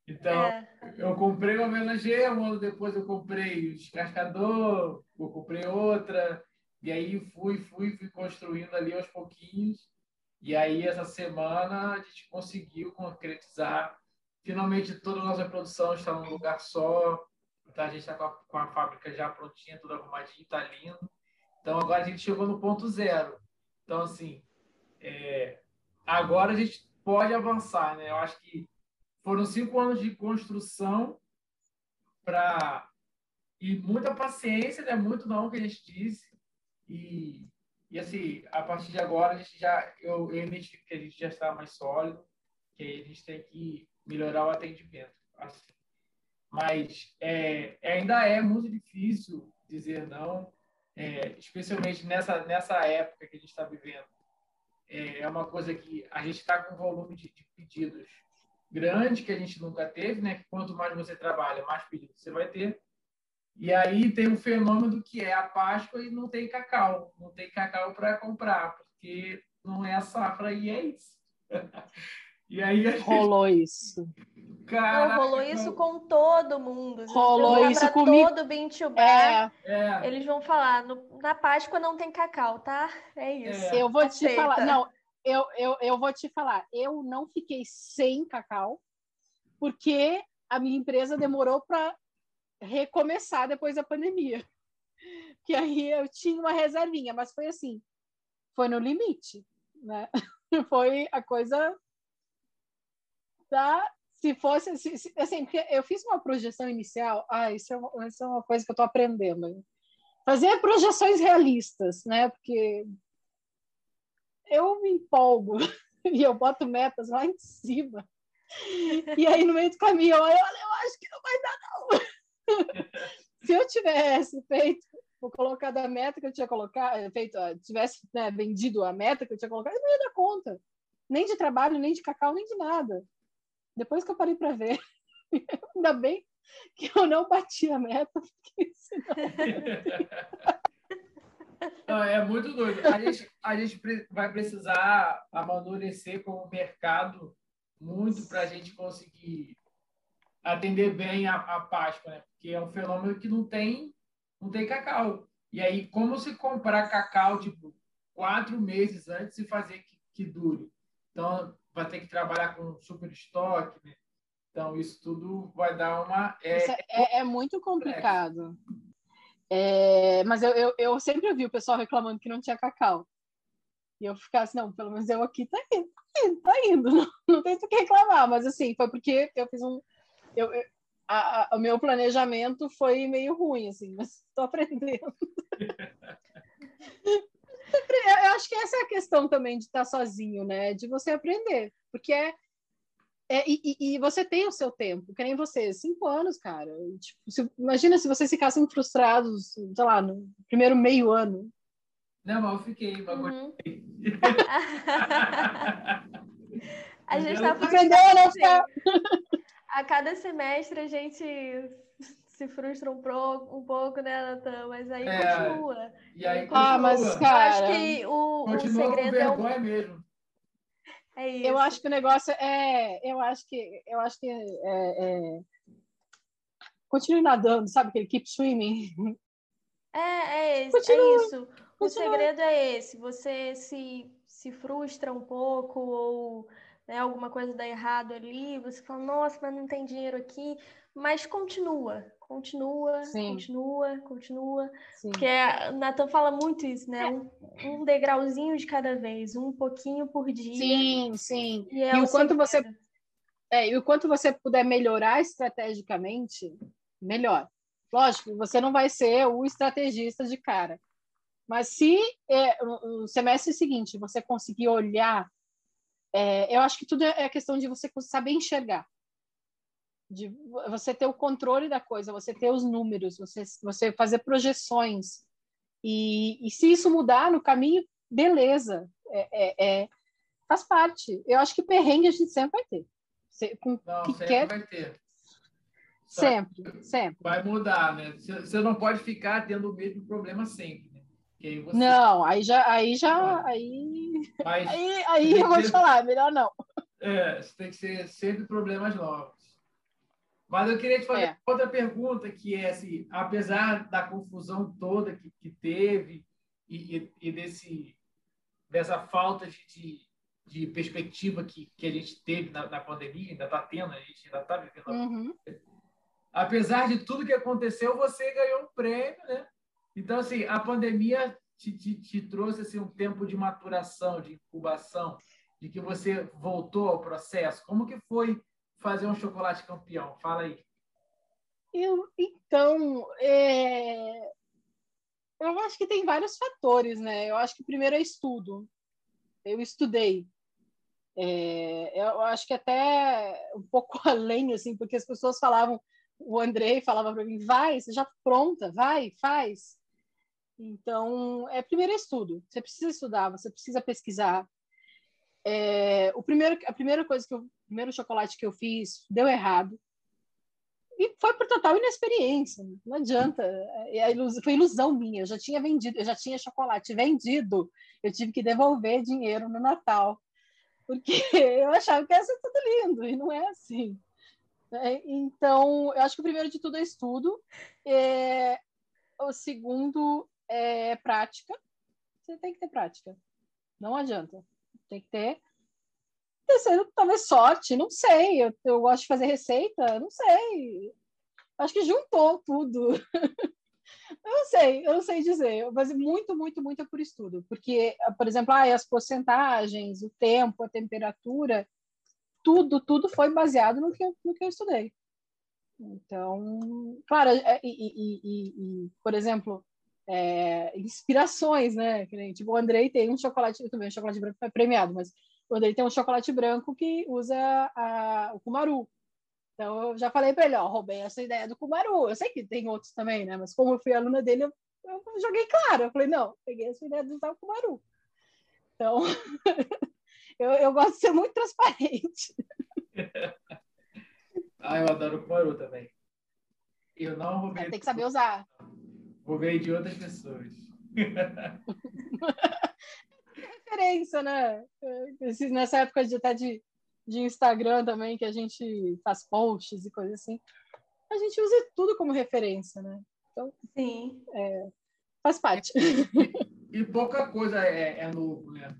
então, é. eu comprei uma melangeira, um ano depois eu comprei o descascador, eu comprei outra, e aí fui, fui, fui construindo ali aos pouquinhos. E aí, essa semana, a gente conseguiu concretizar. Finalmente, toda a nossa produção está num lugar só. Então, a gente está com, com, a fábrica já prontinha, tudo arrumadinho, está lindo. Então, agora a gente chegou no ponto zero. Então, assim, é, agora a gente pode avançar, né? Eu acho que foram cinco anos de construção para e muita paciência, né? Muito não que a gente disse e, e assim a partir de agora a gente já eu, eu identifico que a gente já está mais sólido, que a gente tem que melhorar o atendimento. Assim, mas é, ainda é muito difícil dizer não, é, especialmente nessa, nessa época que a gente está vivendo. É, é uma coisa que a gente está com um volume de, de, pedidos grande que a gente nunca teve, né? Quanto mais você trabalha, mais pedidos você vai ter. E aí tem um fenômeno que é a Páscoa e não tem cacau, não tem cacau para comprar, porque não é a safra e é isso. E aí rolou isso. Caraca, Não, rolou isso com todo mundo. Rolou isso comigo. todo Bintubar, é. é. Eles vão falar, no, na Páscoa não tem cacau, tá? É isso. É. Eu vou Aceita. te falar. Não, eu, eu, eu vou te falar. Eu não fiquei sem cacau, porque a minha empresa demorou para recomeçar depois da pandemia. Que aí eu tinha uma reservinha, mas foi assim, foi no limite, né? Foi a coisa da se fosse se, se, assim, porque eu fiz uma projeção inicial, ah, isso é uma, isso é uma coisa que eu estou aprendendo. Fazer projeções realistas, né? Porque eu me empolgo e eu boto metas lá em cima. E aí, no meio do caminho, eu, eu acho que não vai dar, não. Se eu tivesse feito, vou colocar da meta que eu tinha colocado, feito, tivesse né, vendido a meta que eu tinha colocado, eu não ia dar conta. Nem de trabalho, nem de cacau, nem de nada. Depois que eu parei para ver, ainda bem que eu não bati a meta, porque senão... Não, é muito doido. A gente, a gente vai precisar amadurecer como mercado muito para a gente conseguir atender bem a, a Páscoa, né? Porque é um fenômeno que não tem, não tem cacau. E aí, como se comprar cacau, tipo, quatro meses antes e fazer que, que dure? Então, vai ter que trabalhar com super estoque, né? Então, isso tudo vai dar uma. É, é, é, muito complicado. É, mas eu, eu, eu, sempre ouvi o pessoal reclamando que não tinha cacau. E eu ficava assim, não, pelo menos eu aqui tá indo, tá indo, tá indo não, não tem o que reclamar. Mas assim, foi porque eu fiz um. Eu, eu a, a, o meu planejamento foi meio ruim, assim, mas estou aprendendo. eu acho que essa é a questão também de estar sozinho, né? De você aprender. Porque é. é e, e, você tem o seu tempo, que nem você, cinco anos, cara. Tipo, se, imagina se vocês ficassem frustrados, sei lá, no primeiro meio ano. Não, mas eu fiquei, mas uhum. a gente está aprendendo a ficar. A cada semestre a gente se frustra um, pro, um pouco, né, Natan? Mas aí é, continua. E aí continua. Ah, mas, cara... Eu acho que o, o segredo é o... mesmo. É isso. Eu acho que o negócio é... Eu acho que... Eu acho que é, é... Continue nadando, sabe? Aquele keep swimming. É, é, esse, é isso. O segredo é esse. Você se, se frustra um pouco ou né, alguma coisa dá errado ali, você fala, nossa, mas não tem dinheiro aqui, mas continua, continua, Sim. continua, continua. Sim. Porque o Nathan fala muito isso, né? Um, um, degrauzinho de cada vez, um pouquinho por dia. Sim, sim. E, é e o, quanto você é, e o quanto você puder melhorar estrategicamente, melhor. Lógico, você não vai ser o estrategista de cara. Mas se é, o semestre seguinte você conseguir olhar, é, eu acho que tudo é questão de você saber enxergar de você ter o controle da coisa, você ter os números, você, você fazer projeções. E, e se isso mudar no caminho, beleza, é, é, é, faz parte. Eu acho que perrengue a gente sempre vai ter. Com, não, que sempre quer... vai ter. Só sempre, sempre. Vai mudar, né? Você não pode ficar tendo o mesmo problema sempre. Né? Aí você... Não, aí já, aí já, aí, Mas, aí, aí eu vou te falar, melhor não. É, tem que ser sempre problemas novos. Mas eu queria te fazer é. outra pergunta, que é assim, apesar da confusão toda que, que teve e, e, e, desse, dessa falta de, de, perspectiva que, que a gente teve na, na pandemia, ainda está tendo, a gente ainda está vivendo. Uhum. Apesar de tudo que aconteceu, você ganhou um prêmio, né? Então, assim, a pandemia te, te, te trouxe assim, um tempo de maturação, de incubação, de que você voltou ao processo. Como que foi fazer um chocolate campeão? Fala aí. Eu, então, é... eu acho que tem vários fatores, né? Eu acho que primeiro é estudo. Eu estudei. É... eu acho que até um pouco além, assim, porque as pessoas falavam, o Andrei falava para mim, vai, você já pronta, vai, faz. Então, é primeiro estudo. Você precisa estudar, você precisa pesquisar. É, o primeiro, a primeira coisa que eu primeiro chocolate que eu fiz deu errado. E foi por total inexperiência. Não adianta. É, ilusão, foi ilusão minha. Eu já tinha vendido, eu já tinha chocolate vendido. Eu tive que devolver dinheiro no Natal. porque eu achava que ia ser tudo lindo, e não é assim. É, então, eu acho que o primeiro de tudo é estudo, é, o segundo é prática. Você tem que ter prática, não adianta, tem que ter. Terceiro, talvez sorte, não sei. Eu, eu gosto de fazer receita, não sei. Acho que juntou tudo. Eu não sei, eu não sei dizer, mas muito, muito, muito é por estudo, porque, por exemplo, ah, as porcentagens, o tempo, a temperatura, tudo, tudo foi baseado no que eu, no que eu estudei. Então, claro, é, e, e, e, e por exemplo, é, inspirações, né? Tipo, o Andrei tem um chocolate, também o chocolate branco foi premiado, mas o Andrei tem um chocolate branco que usa a, o Kumaru. Então, eu já falei para ele, ó, roubei essa ideia do Kumaru. Eu sei que tem outros também, né? Mas como eu fui aluna dele, eu, eu joguei claro. Eu falei, não, peguei essa ideia de usar o Kumaru. Então, eu, eu gosto de ser muito transparente. ah, eu adoro o Kumaru também. Eu não roubei... É, tem que saber usar. Roubei de outras pessoas. referência, né? Nessa época de até de de Instagram também, que a gente faz posts e coisas assim, a gente usa tudo como referência, né? Então, Sim. É, faz parte. E, e, pouca coisa é, é novo, né?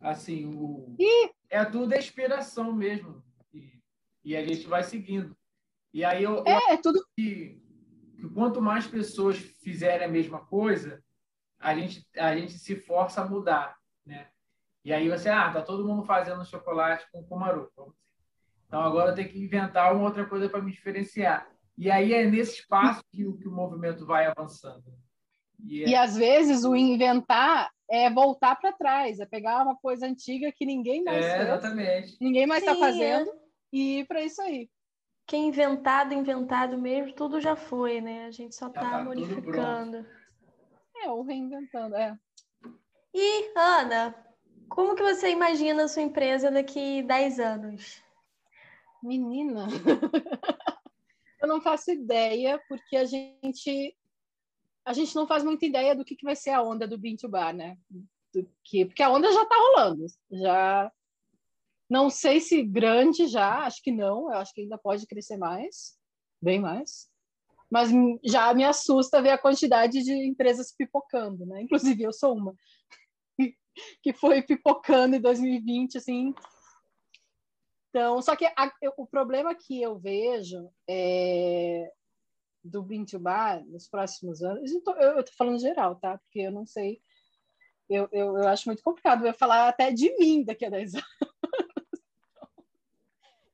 Assim, o, e... é tudo inspiração mesmo. E, e, a gente vai seguindo. E aí eu, é, eu é tudo que, que quanto mais pessoas fizerem a mesma coisa, a gente, a gente se força a mudar, né? E aí você, ah, tá todo mundo fazendo chocolate com kumaru. Então agora eu tenho que inventar uma outra coisa para me diferenciar. E aí é nesse espaço que o, que o movimento vai avançando. E, é... e às vezes o inventar é voltar para trás, é pegar uma coisa antiga que ninguém mais é, exatamente. ninguém mais está fazendo é. e ir para isso aí. Que inventado, inventado mesmo, tudo já foi, né? A gente só está tá modificando. É, ou reinventando, é. E, Ana, como que você imagina a sua empresa daqui 10 anos? Menina, eu não faço ideia, porque a gente a gente não faz muita ideia do que, que vai ser a onda do Bean to Bar, né? Do que, porque a onda já está rolando. Já não sei se grande já, acho que não, eu acho que ainda pode crescer mais, bem mais. Mas já me assusta ver a quantidade de empresas pipocando, né? Inclusive eu sou uma que foi pipocando em 2020, assim. Então, só que a, o problema que eu vejo é, do Bar nos próximos anos, eu estou falando geral, tá? Porque eu não sei, eu, eu, eu acho muito complicado eu falar até de mim daqui a 10 anos.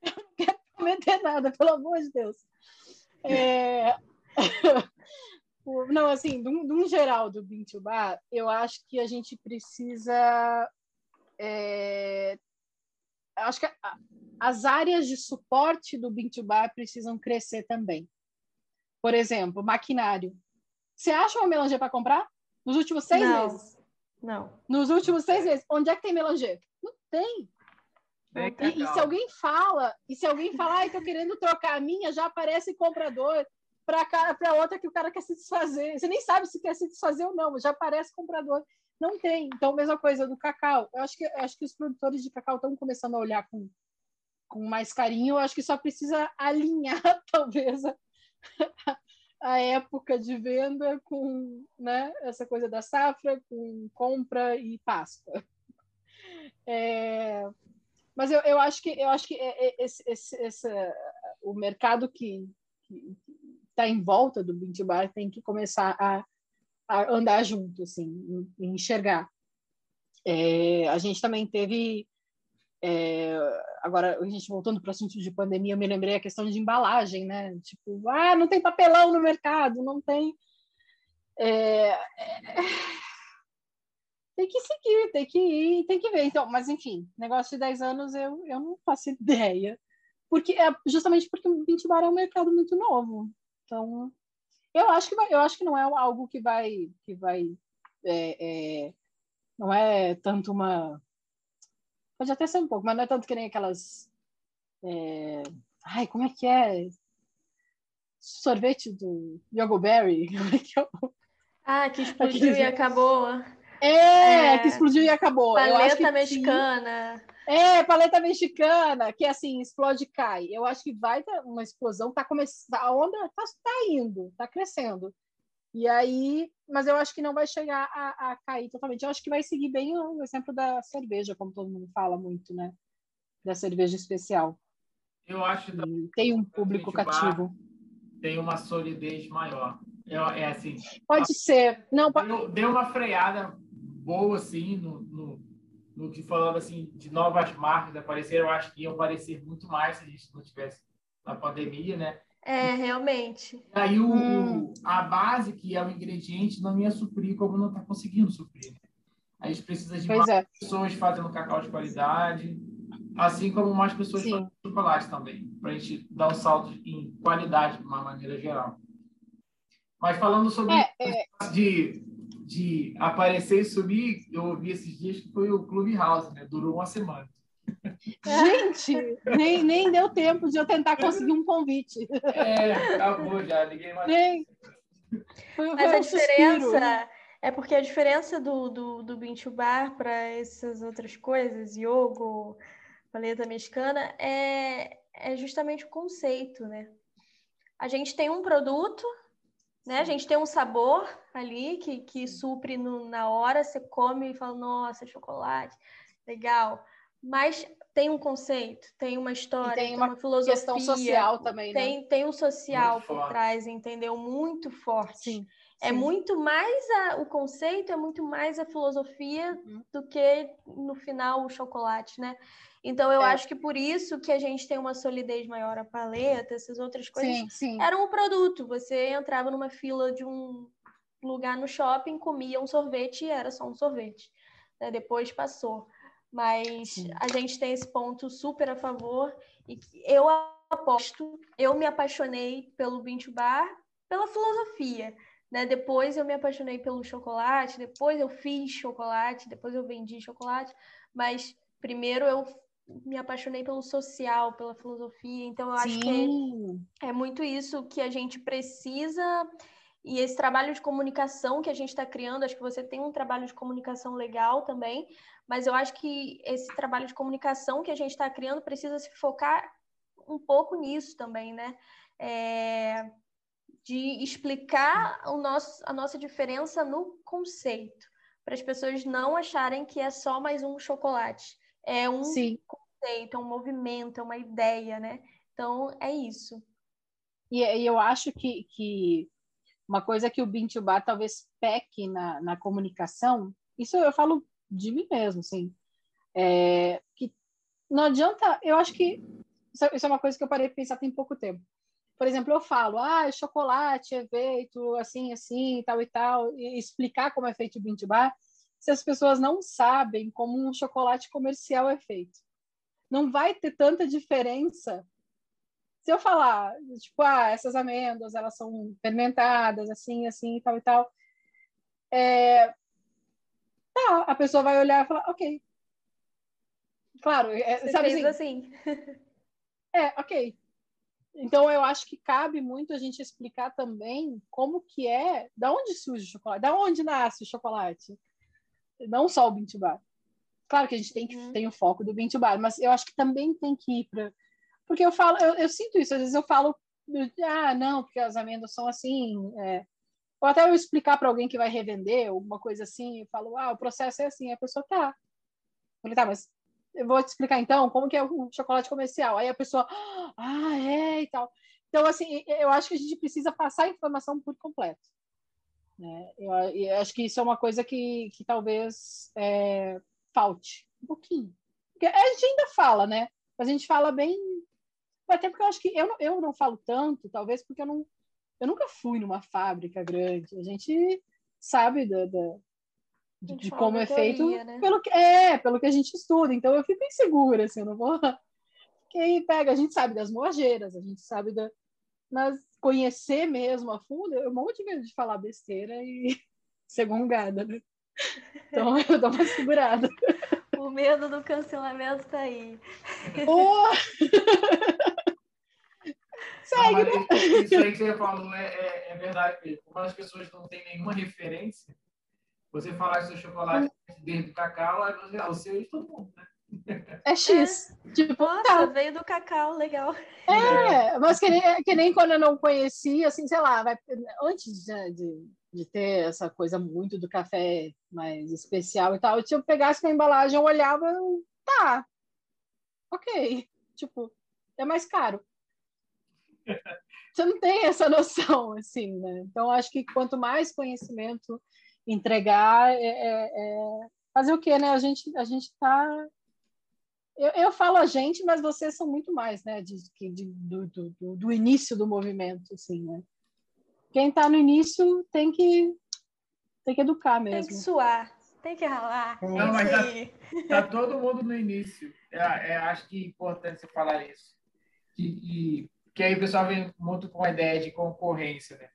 eu não quero prometer nada, pelo amor de Deus. É... não, assim, de um, geral do Bintubá, eu acho que a gente precisa. É, acho que a, as áreas de suporte do Bintubá precisam crescer também. Por exemplo, maquinário. Você acha uma melanger para comprar? Nos últimos seis não, meses? Não. Nos últimos seis meses. Onde é que tem melanger? Não tem. E, e, se alguém fala, e se alguém falar, estou querendo trocar a minha, já aparece comprador para outra que o cara quer se desfazer. Você nem sabe se quer se desfazer ou não, já parece comprador. Não tem. Então, mesma coisa do cacau. Eu acho que, eu acho que os produtores de cacau estão começando a olhar com, com mais carinho. Eu acho que só precisa alinhar, talvez, a, a época de venda com né, essa coisa da safra, com compra e Páscoa. É, mas eu, eu acho que eu acho que é, é, esse, esse, esse, o mercado que, está em volta do Bean Bar tem que começar a, a andar junto, assim, enxergar. É, a gente também teve é, agora, a gente voltando para o assunto de pandemia, eu me lembrei a questão de embalagem, né? Tipo, ah, não tem papelão no mercado, não tem. É, é, tem que seguir, tem que ir, tem que ver. Então, mas enfim, negócio de 10 anos eu, eu não faço ideia. Porque é justamente porque o 20 bar é um mercado muito novo. Então, eu acho que vai, eu acho que não é algo que vai que vai é, é, não é tanto uma pode até ser um pouco, mas não é tanto que nem aquelas é, ai como é que é sorvete do Yogoberry é é ah que explodiu e acabou é, é, que explodiu e acabou paleta mexicana sim. É, paleta mexicana, que assim, explode e cai. Eu acho que vai ter uma explosão, tá começando, a onda tá, tá indo, tá crescendo. E aí, mas eu acho que não vai chegar a, a, cair totalmente. Eu acho que vai seguir bem o exemplo da cerveja, como todo mundo fala muito, né? Da cerveja especial. Eu acho que tem um público cativo. Tem uma solidez maior. Eu, é assim. Pode a, ser. Não, deu, deu, uma freada boa assim no, no, no, que falando assim de novas marcas apareceram. Eu acho que iam aparecer muito mais se a gente não tivesse na pandemia, né? É, realmente. Aí o, hum. a base, que é o ingrediente, não ia suprir como não está conseguindo suprir. Né? A gente precisa de pois mais é. pessoas fazendo cacau de qualidade, assim como mais pessoas Sim. fazendo chocolate também, para a gente dar um salto em qualidade de uma maneira geral. Mas falando sobre é, é... de, de aparecer e sumir, eu ouvi esses dias que foi o Clubhouse, né? Durou uma semana. Gente, nem, nem deu tempo de eu tentar conseguir um convite. É, acabou já, ninguém mais. Nem... Foi, Mas a diferença é porque a diferença do, do, do Bintu Bar para essas outras coisas, yoga, paleta mexicana, é, é justamente o conceito, né? A gente tem um produto, né? A gente tem um sabor ali que, que supre no, na hora, você come e fala, nossa, chocolate, legal mas tem um conceito, tem uma história, tem uma, uma, filosofia, questão social também, né? tem, tem um social muito por forte. trás, entendeu? Muito forte. Sim, é sim. muito mais a, o conceito, é muito mais a filosofia uhum. do que no final o chocolate, né? Então eu é. acho que por isso que a gente tem uma solidez maior a paleta, essas outras coisas sim, sim. eram um produto. Você entrava numa fila de um lugar no shopping, comia um sorvete e era só um sorvete. Né? Depois passou. Mas Sim. a gente tem esse ponto super a favor e eu aposto, eu me apaixonei pelo Bintu Bar pela filosofia, né? Depois eu me apaixonei pelo chocolate, depois eu fiz chocolate, depois eu vendi chocolate, mas primeiro eu me apaixonei pelo social, pela filosofia, então eu Sim. acho que é, é muito isso que a gente precisa e esse trabalho de comunicação que a gente está criando, acho que você tem um trabalho de comunicação legal também, mas eu acho que esse trabalho de comunicação que a gente está criando precisa se focar um pouco nisso também, né? É, de explicar o nosso, a nossa diferença no conceito, para as pessoas não acharem que é só mais um chocolate. É um Sim. conceito, é um movimento, é uma ideia, né? Então, é isso. E, e eu acho que, que uma coisa que o Bintubá talvez peque na, na comunicação, isso eu falo de mim mesmo, assim. É, que não adianta, eu acho que isso é uma coisa que eu parei de pensar tem pouco tempo. Por exemplo, eu falo, ah, chocolate é feito assim, assim, tal e tal, e explicar como é feito o Bintibá, se as pessoas não sabem como um chocolate comercial é feito. Não vai ter tanta diferença se eu falar, tipo, ah, essas amêndoas, elas são fermentadas, assim, assim, tal e tal, é, tá, a pessoa vai olhar e falar, ok. Claro, é, Você sabe assim? assim. É, ok. Então eu acho que cabe muito a gente explicar também como que é, da onde surge o chocolate, da onde nasce o chocolate. Não só o Bintubar. Claro que a gente tem que uhum. tem o foco do Bintubar, mas eu acho que também tem que ir para porque eu falo, eu, eu, sinto isso, às vezes eu falo, ah, não, porque as amêndoas são assim, é, ou até eu explicar para alguém que vai revender, alguma coisa assim, eu falo, ah, o processo é assim, a pessoa tá. Eu falei, tá, mas eu vou te explicar então como que é o chocolate comercial. Aí a pessoa, ah, é e tal. Então, assim, eu acho que a gente precisa passar a informação por completo. Né? Eu, eu acho que isso é uma coisa que, que talvez é, falte um pouquinho. Porque a gente ainda fala, né? A gente fala bem. Até porque eu acho que eu, eu não falo tanto, talvez porque eu não, eu nunca fui numa fábrica grande. A gente sabe da, da de, de como é teoria, feito né? pelo que é, pelo que a gente estuda. Então eu fico insegura, assim, eu não vou. Quem pega, a gente sabe das moageiras, a gente sabe da. Mas conhecer mesmo a fundo, eu morro de medo de falar besteira e ser gongada, né? Então eu dou uma segurada. O medo do cancelamento tá aí. Oh! Segue, né? Isso aí que você falou é, é, é verdade. Como as pessoas não têm nenhuma referência, você falar que seu chocolate é desde o cacau, aí você, ah, o seu é de todo mundo, né? É X. É. Tipo, Nossa, tá. veio do cacau, legal. É, mas que nem, que nem quando eu não conhecia, assim, sei lá, vai, antes de, de, de, ter essa coisa muito do café mais especial e tal, eu pegasse uma embalagem, eu olhava, tá, ok. Tipo, é mais caro. Você não tem essa noção, assim, né? Então, acho que quanto mais conhecimento entregar, é, é, é fazer o quê, né? A gente a gente está eu, eu, falo a gente, mas vocês são muito mais, né? De, de do, do, do, início do movimento, assim, né? Quem está no início tem que tem que educar mesmo. Tem que suar, tem que ralar. Não, mas tá, tá, todo mundo no início. É, é, acho que é importante você falar isso. E, e que aí o pessoal vem muito com a ideia de concorrência, né?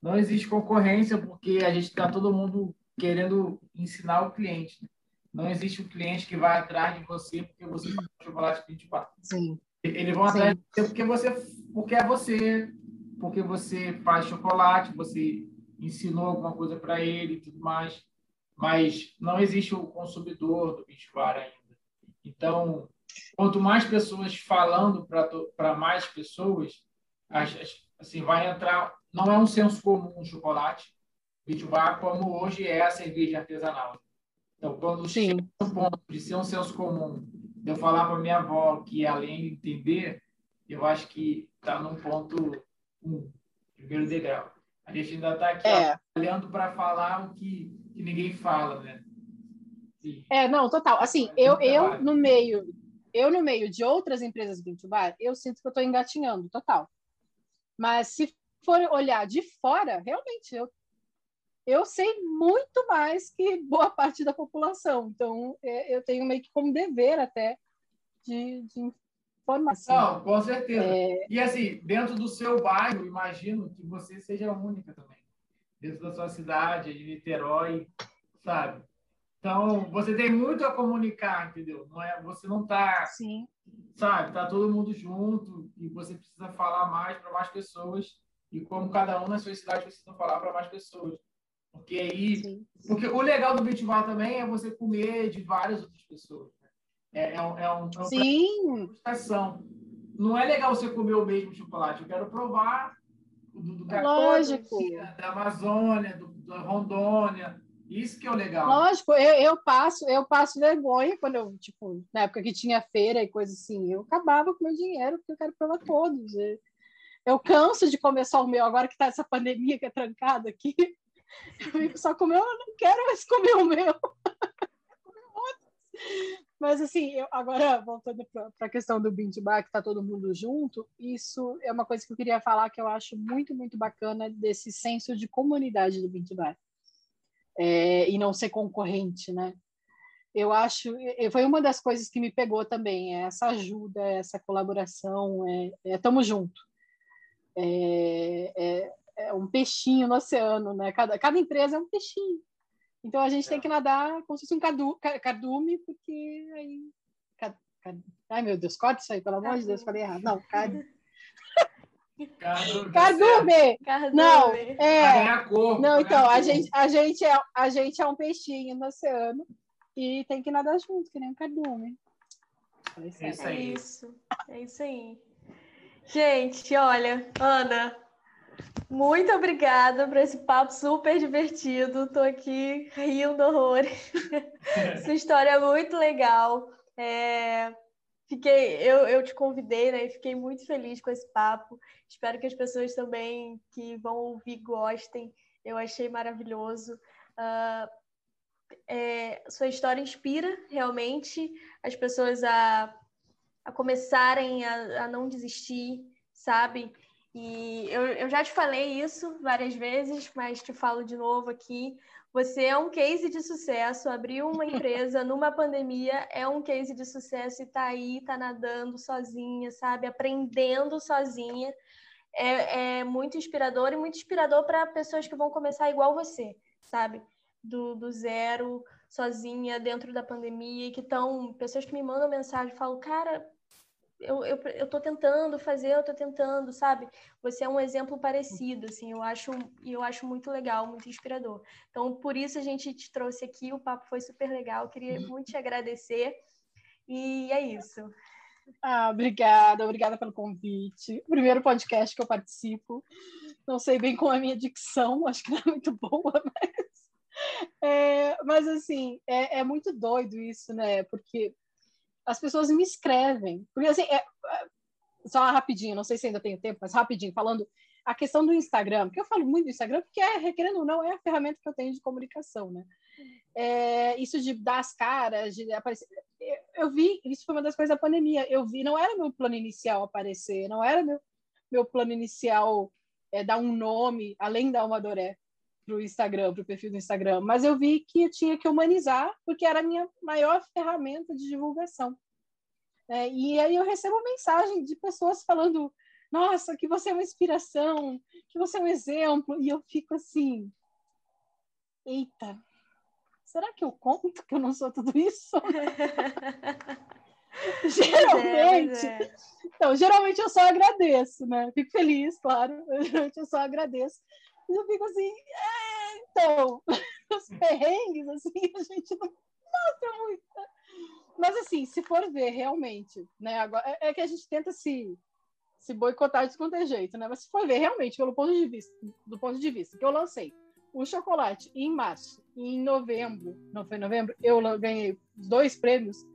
Não existe concorrência porque a gente está todo mundo querendo ensinar o cliente. Né? Não existe um cliente que vai atrás de você porque você faz chocolate 24. Sim. Eles vão atrás de você porque você porque é você, porque você faz chocolate, você ensinou alguma coisa para ele e tudo mais. Mas não existe o consumidor do 24 ainda. Então, quanto mais pessoas falando para mais pessoas, assim, vai entrar. Não é um senso comum o chocolate, Bitbar, como hoje é a cerveja artesanal. Então, quando Sim. chega no ponto de ser um senso comum, de eu falar para minha avó que além de entender, eu acho que está num ponto um, primeiro degrau. A gente ainda está aqui é. olhando para falar o que, que, ninguém fala, né? Sim. É, não, total. Assim, eu, eu no meio, eu no meio de outras empresas do bar, eu sinto que eu estou engatinhando, total. Mas se for olhar de fora, realmente, eu eu sei muito mais que boa parte da população. Então, é, eu tenho meio que como dever até de, de informação. Não, com certeza. É... E assim, dentro do seu bairro, imagino que você seja a única também. Dentro da sua cidade, de Niterói, sabe? Então, você tem muito a comunicar, entendeu? Não é, você não está, sabe? Tá todo mundo junto e você precisa falar mais para mais pessoas e como cada um na sua cidade precisa falar para mais pessoas. Porque aí. Sim. Porque o legal do beach bar também é você comer de várias outras pessoas. Né? É, é, um, é um, é um Sim. Não é legal você comer o mesmo chocolate. Eu quero provar do, do Lógico. da Amazônia, do, da Rondônia. Isso que é o legal. Lógico, eu, eu passo, eu passo vergonha quando eu, tipo, na época que tinha feira e coisa assim, eu acabava com meu dinheiro porque eu quero provar todos. Eu canso de comer só o meu, agora que tá essa pandemia que é trancada aqui. Eu só comer, eu não quero mais comer o meu. Mas assim, eu, agora voltando para a questão do Bean Bar, que está todo mundo junto, isso é uma coisa que eu queria falar que eu acho muito, muito bacana desse senso de comunidade do Bean Bar. É, e não ser concorrente, né? Eu acho, foi uma das coisas que me pegou também, é essa ajuda, essa colaboração, é, é tamo junto. É, é, é um peixinho no oceano, né? Cada, cada empresa é um peixinho. Então a gente é. tem que nadar como se fosse um cadu, cardume, porque aí. Cad, cad, ai meu Deus, corta isso aí, pelo amor de Deus, falei errado. Não, cad, Cardume. Cardume. Não, é. Não, então, a gente, a, gente é, a gente é um peixinho no oceano e tem que nadar junto, que nem um cardume. É isso, é isso. É isso aí. Gente, olha, Ana, muito obrigada por esse papo super divertido. Estou aqui rindo horrores. Sua história é muito legal. É... Fiquei, eu, eu te convidei, né? Fiquei muito feliz com esse papo. Espero que as pessoas também que vão ouvir gostem. Eu achei maravilhoso. Uh, é, sua história inspira realmente as pessoas a, a começarem a, a não desistir, sabe? E eu, eu já te falei isso várias vezes, mas te falo de novo aqui. Você é um case de sucesso, abriu uma empresa numa pandemia, é um case de sucesso e tá aí, tá nadando sozinha, sabe? Aprendendo sozinha. É, é muito inspirador e muito inspirador para pessoas que vão começar igual você, sabe? Do, do zero, sozinha, dentro da pandemia, e que estão. Pessoas que me mandam mensagem falam, cara, eu, eu, eu tô tentando fazer, eu tô tentando, sabe? Você é um exemplo parecido, assim, eu acho, eu acho muito legal, muito inspirador. Então, por isso a gente te trouxe aqui, o papo foi super legal, queria muito te agradecer. E é isso. Ah, obrigada, obrigada pelo convite. Primeiro podcast que eu participo. Não sei bem com a minha dicção, acho que não é muito boa, mas. É, mas, assim, é, é, muito doido isso, né? Porque as pessoas me escrevem. Porque, assim, é, é, só rapidinho, não sei se ainda tenho tempo, mas rapidinho, falando a questão do Instagram, porque eu falo muito do Instagram, porque é, querendo ou não, é a ferramenta que eu tenho de comunicação, né? É, isso de dar as caras, de aparecer. Eu vi, isso foi uma das coisas da pandemia. Eu vi, não era meu plano inicial aparecer, não era meu, meu plano inicial é, dar um nome, além da Almadoré, para o Instagram, para o perfil do Instagram, mas eu vi que eu tinha que humanizar, porque era a minha maior ferramenta de divulgação. É, e aí eu recebo mensagem de pessoas falando: nossa, que você é uma inspiração, que você é um exemplo, e eu fico assim: eita, será que eu conto que eu não sou tudo isso? geralmente, é, é. então, geralmente eu só agradeço, né? Fico feliz, claro, geralmente eu só agradeço. Mas eu fico assim, então, os perrengues, assim, a gente não mostra muito. Mas, assim, se for ver realmente, né? Agora, é, é que a gente tenta se, se boicotar de qualquer jeito, né? Mas se for ver realmente, pelo ponto de vista, do ponto de vista que eu lancei o chocolate em março e em novembro, não foi novembro, eu ganhei dois prêmios.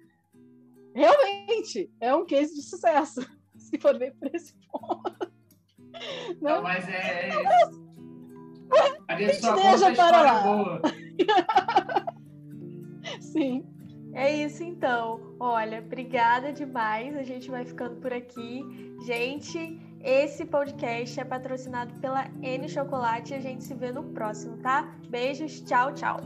Realmente é um case de sucesso, se for ver por esse ponto. Não, não mas é. A gente deixa para lá. Boa. Sim. É isso então. Olha, obrigada demais. A gente vai ficando por aqui. Gente, esse podcast é patrocinado pela N Chocolate e a gente se vê no próximo, tá? Beijos, tchau, tchau.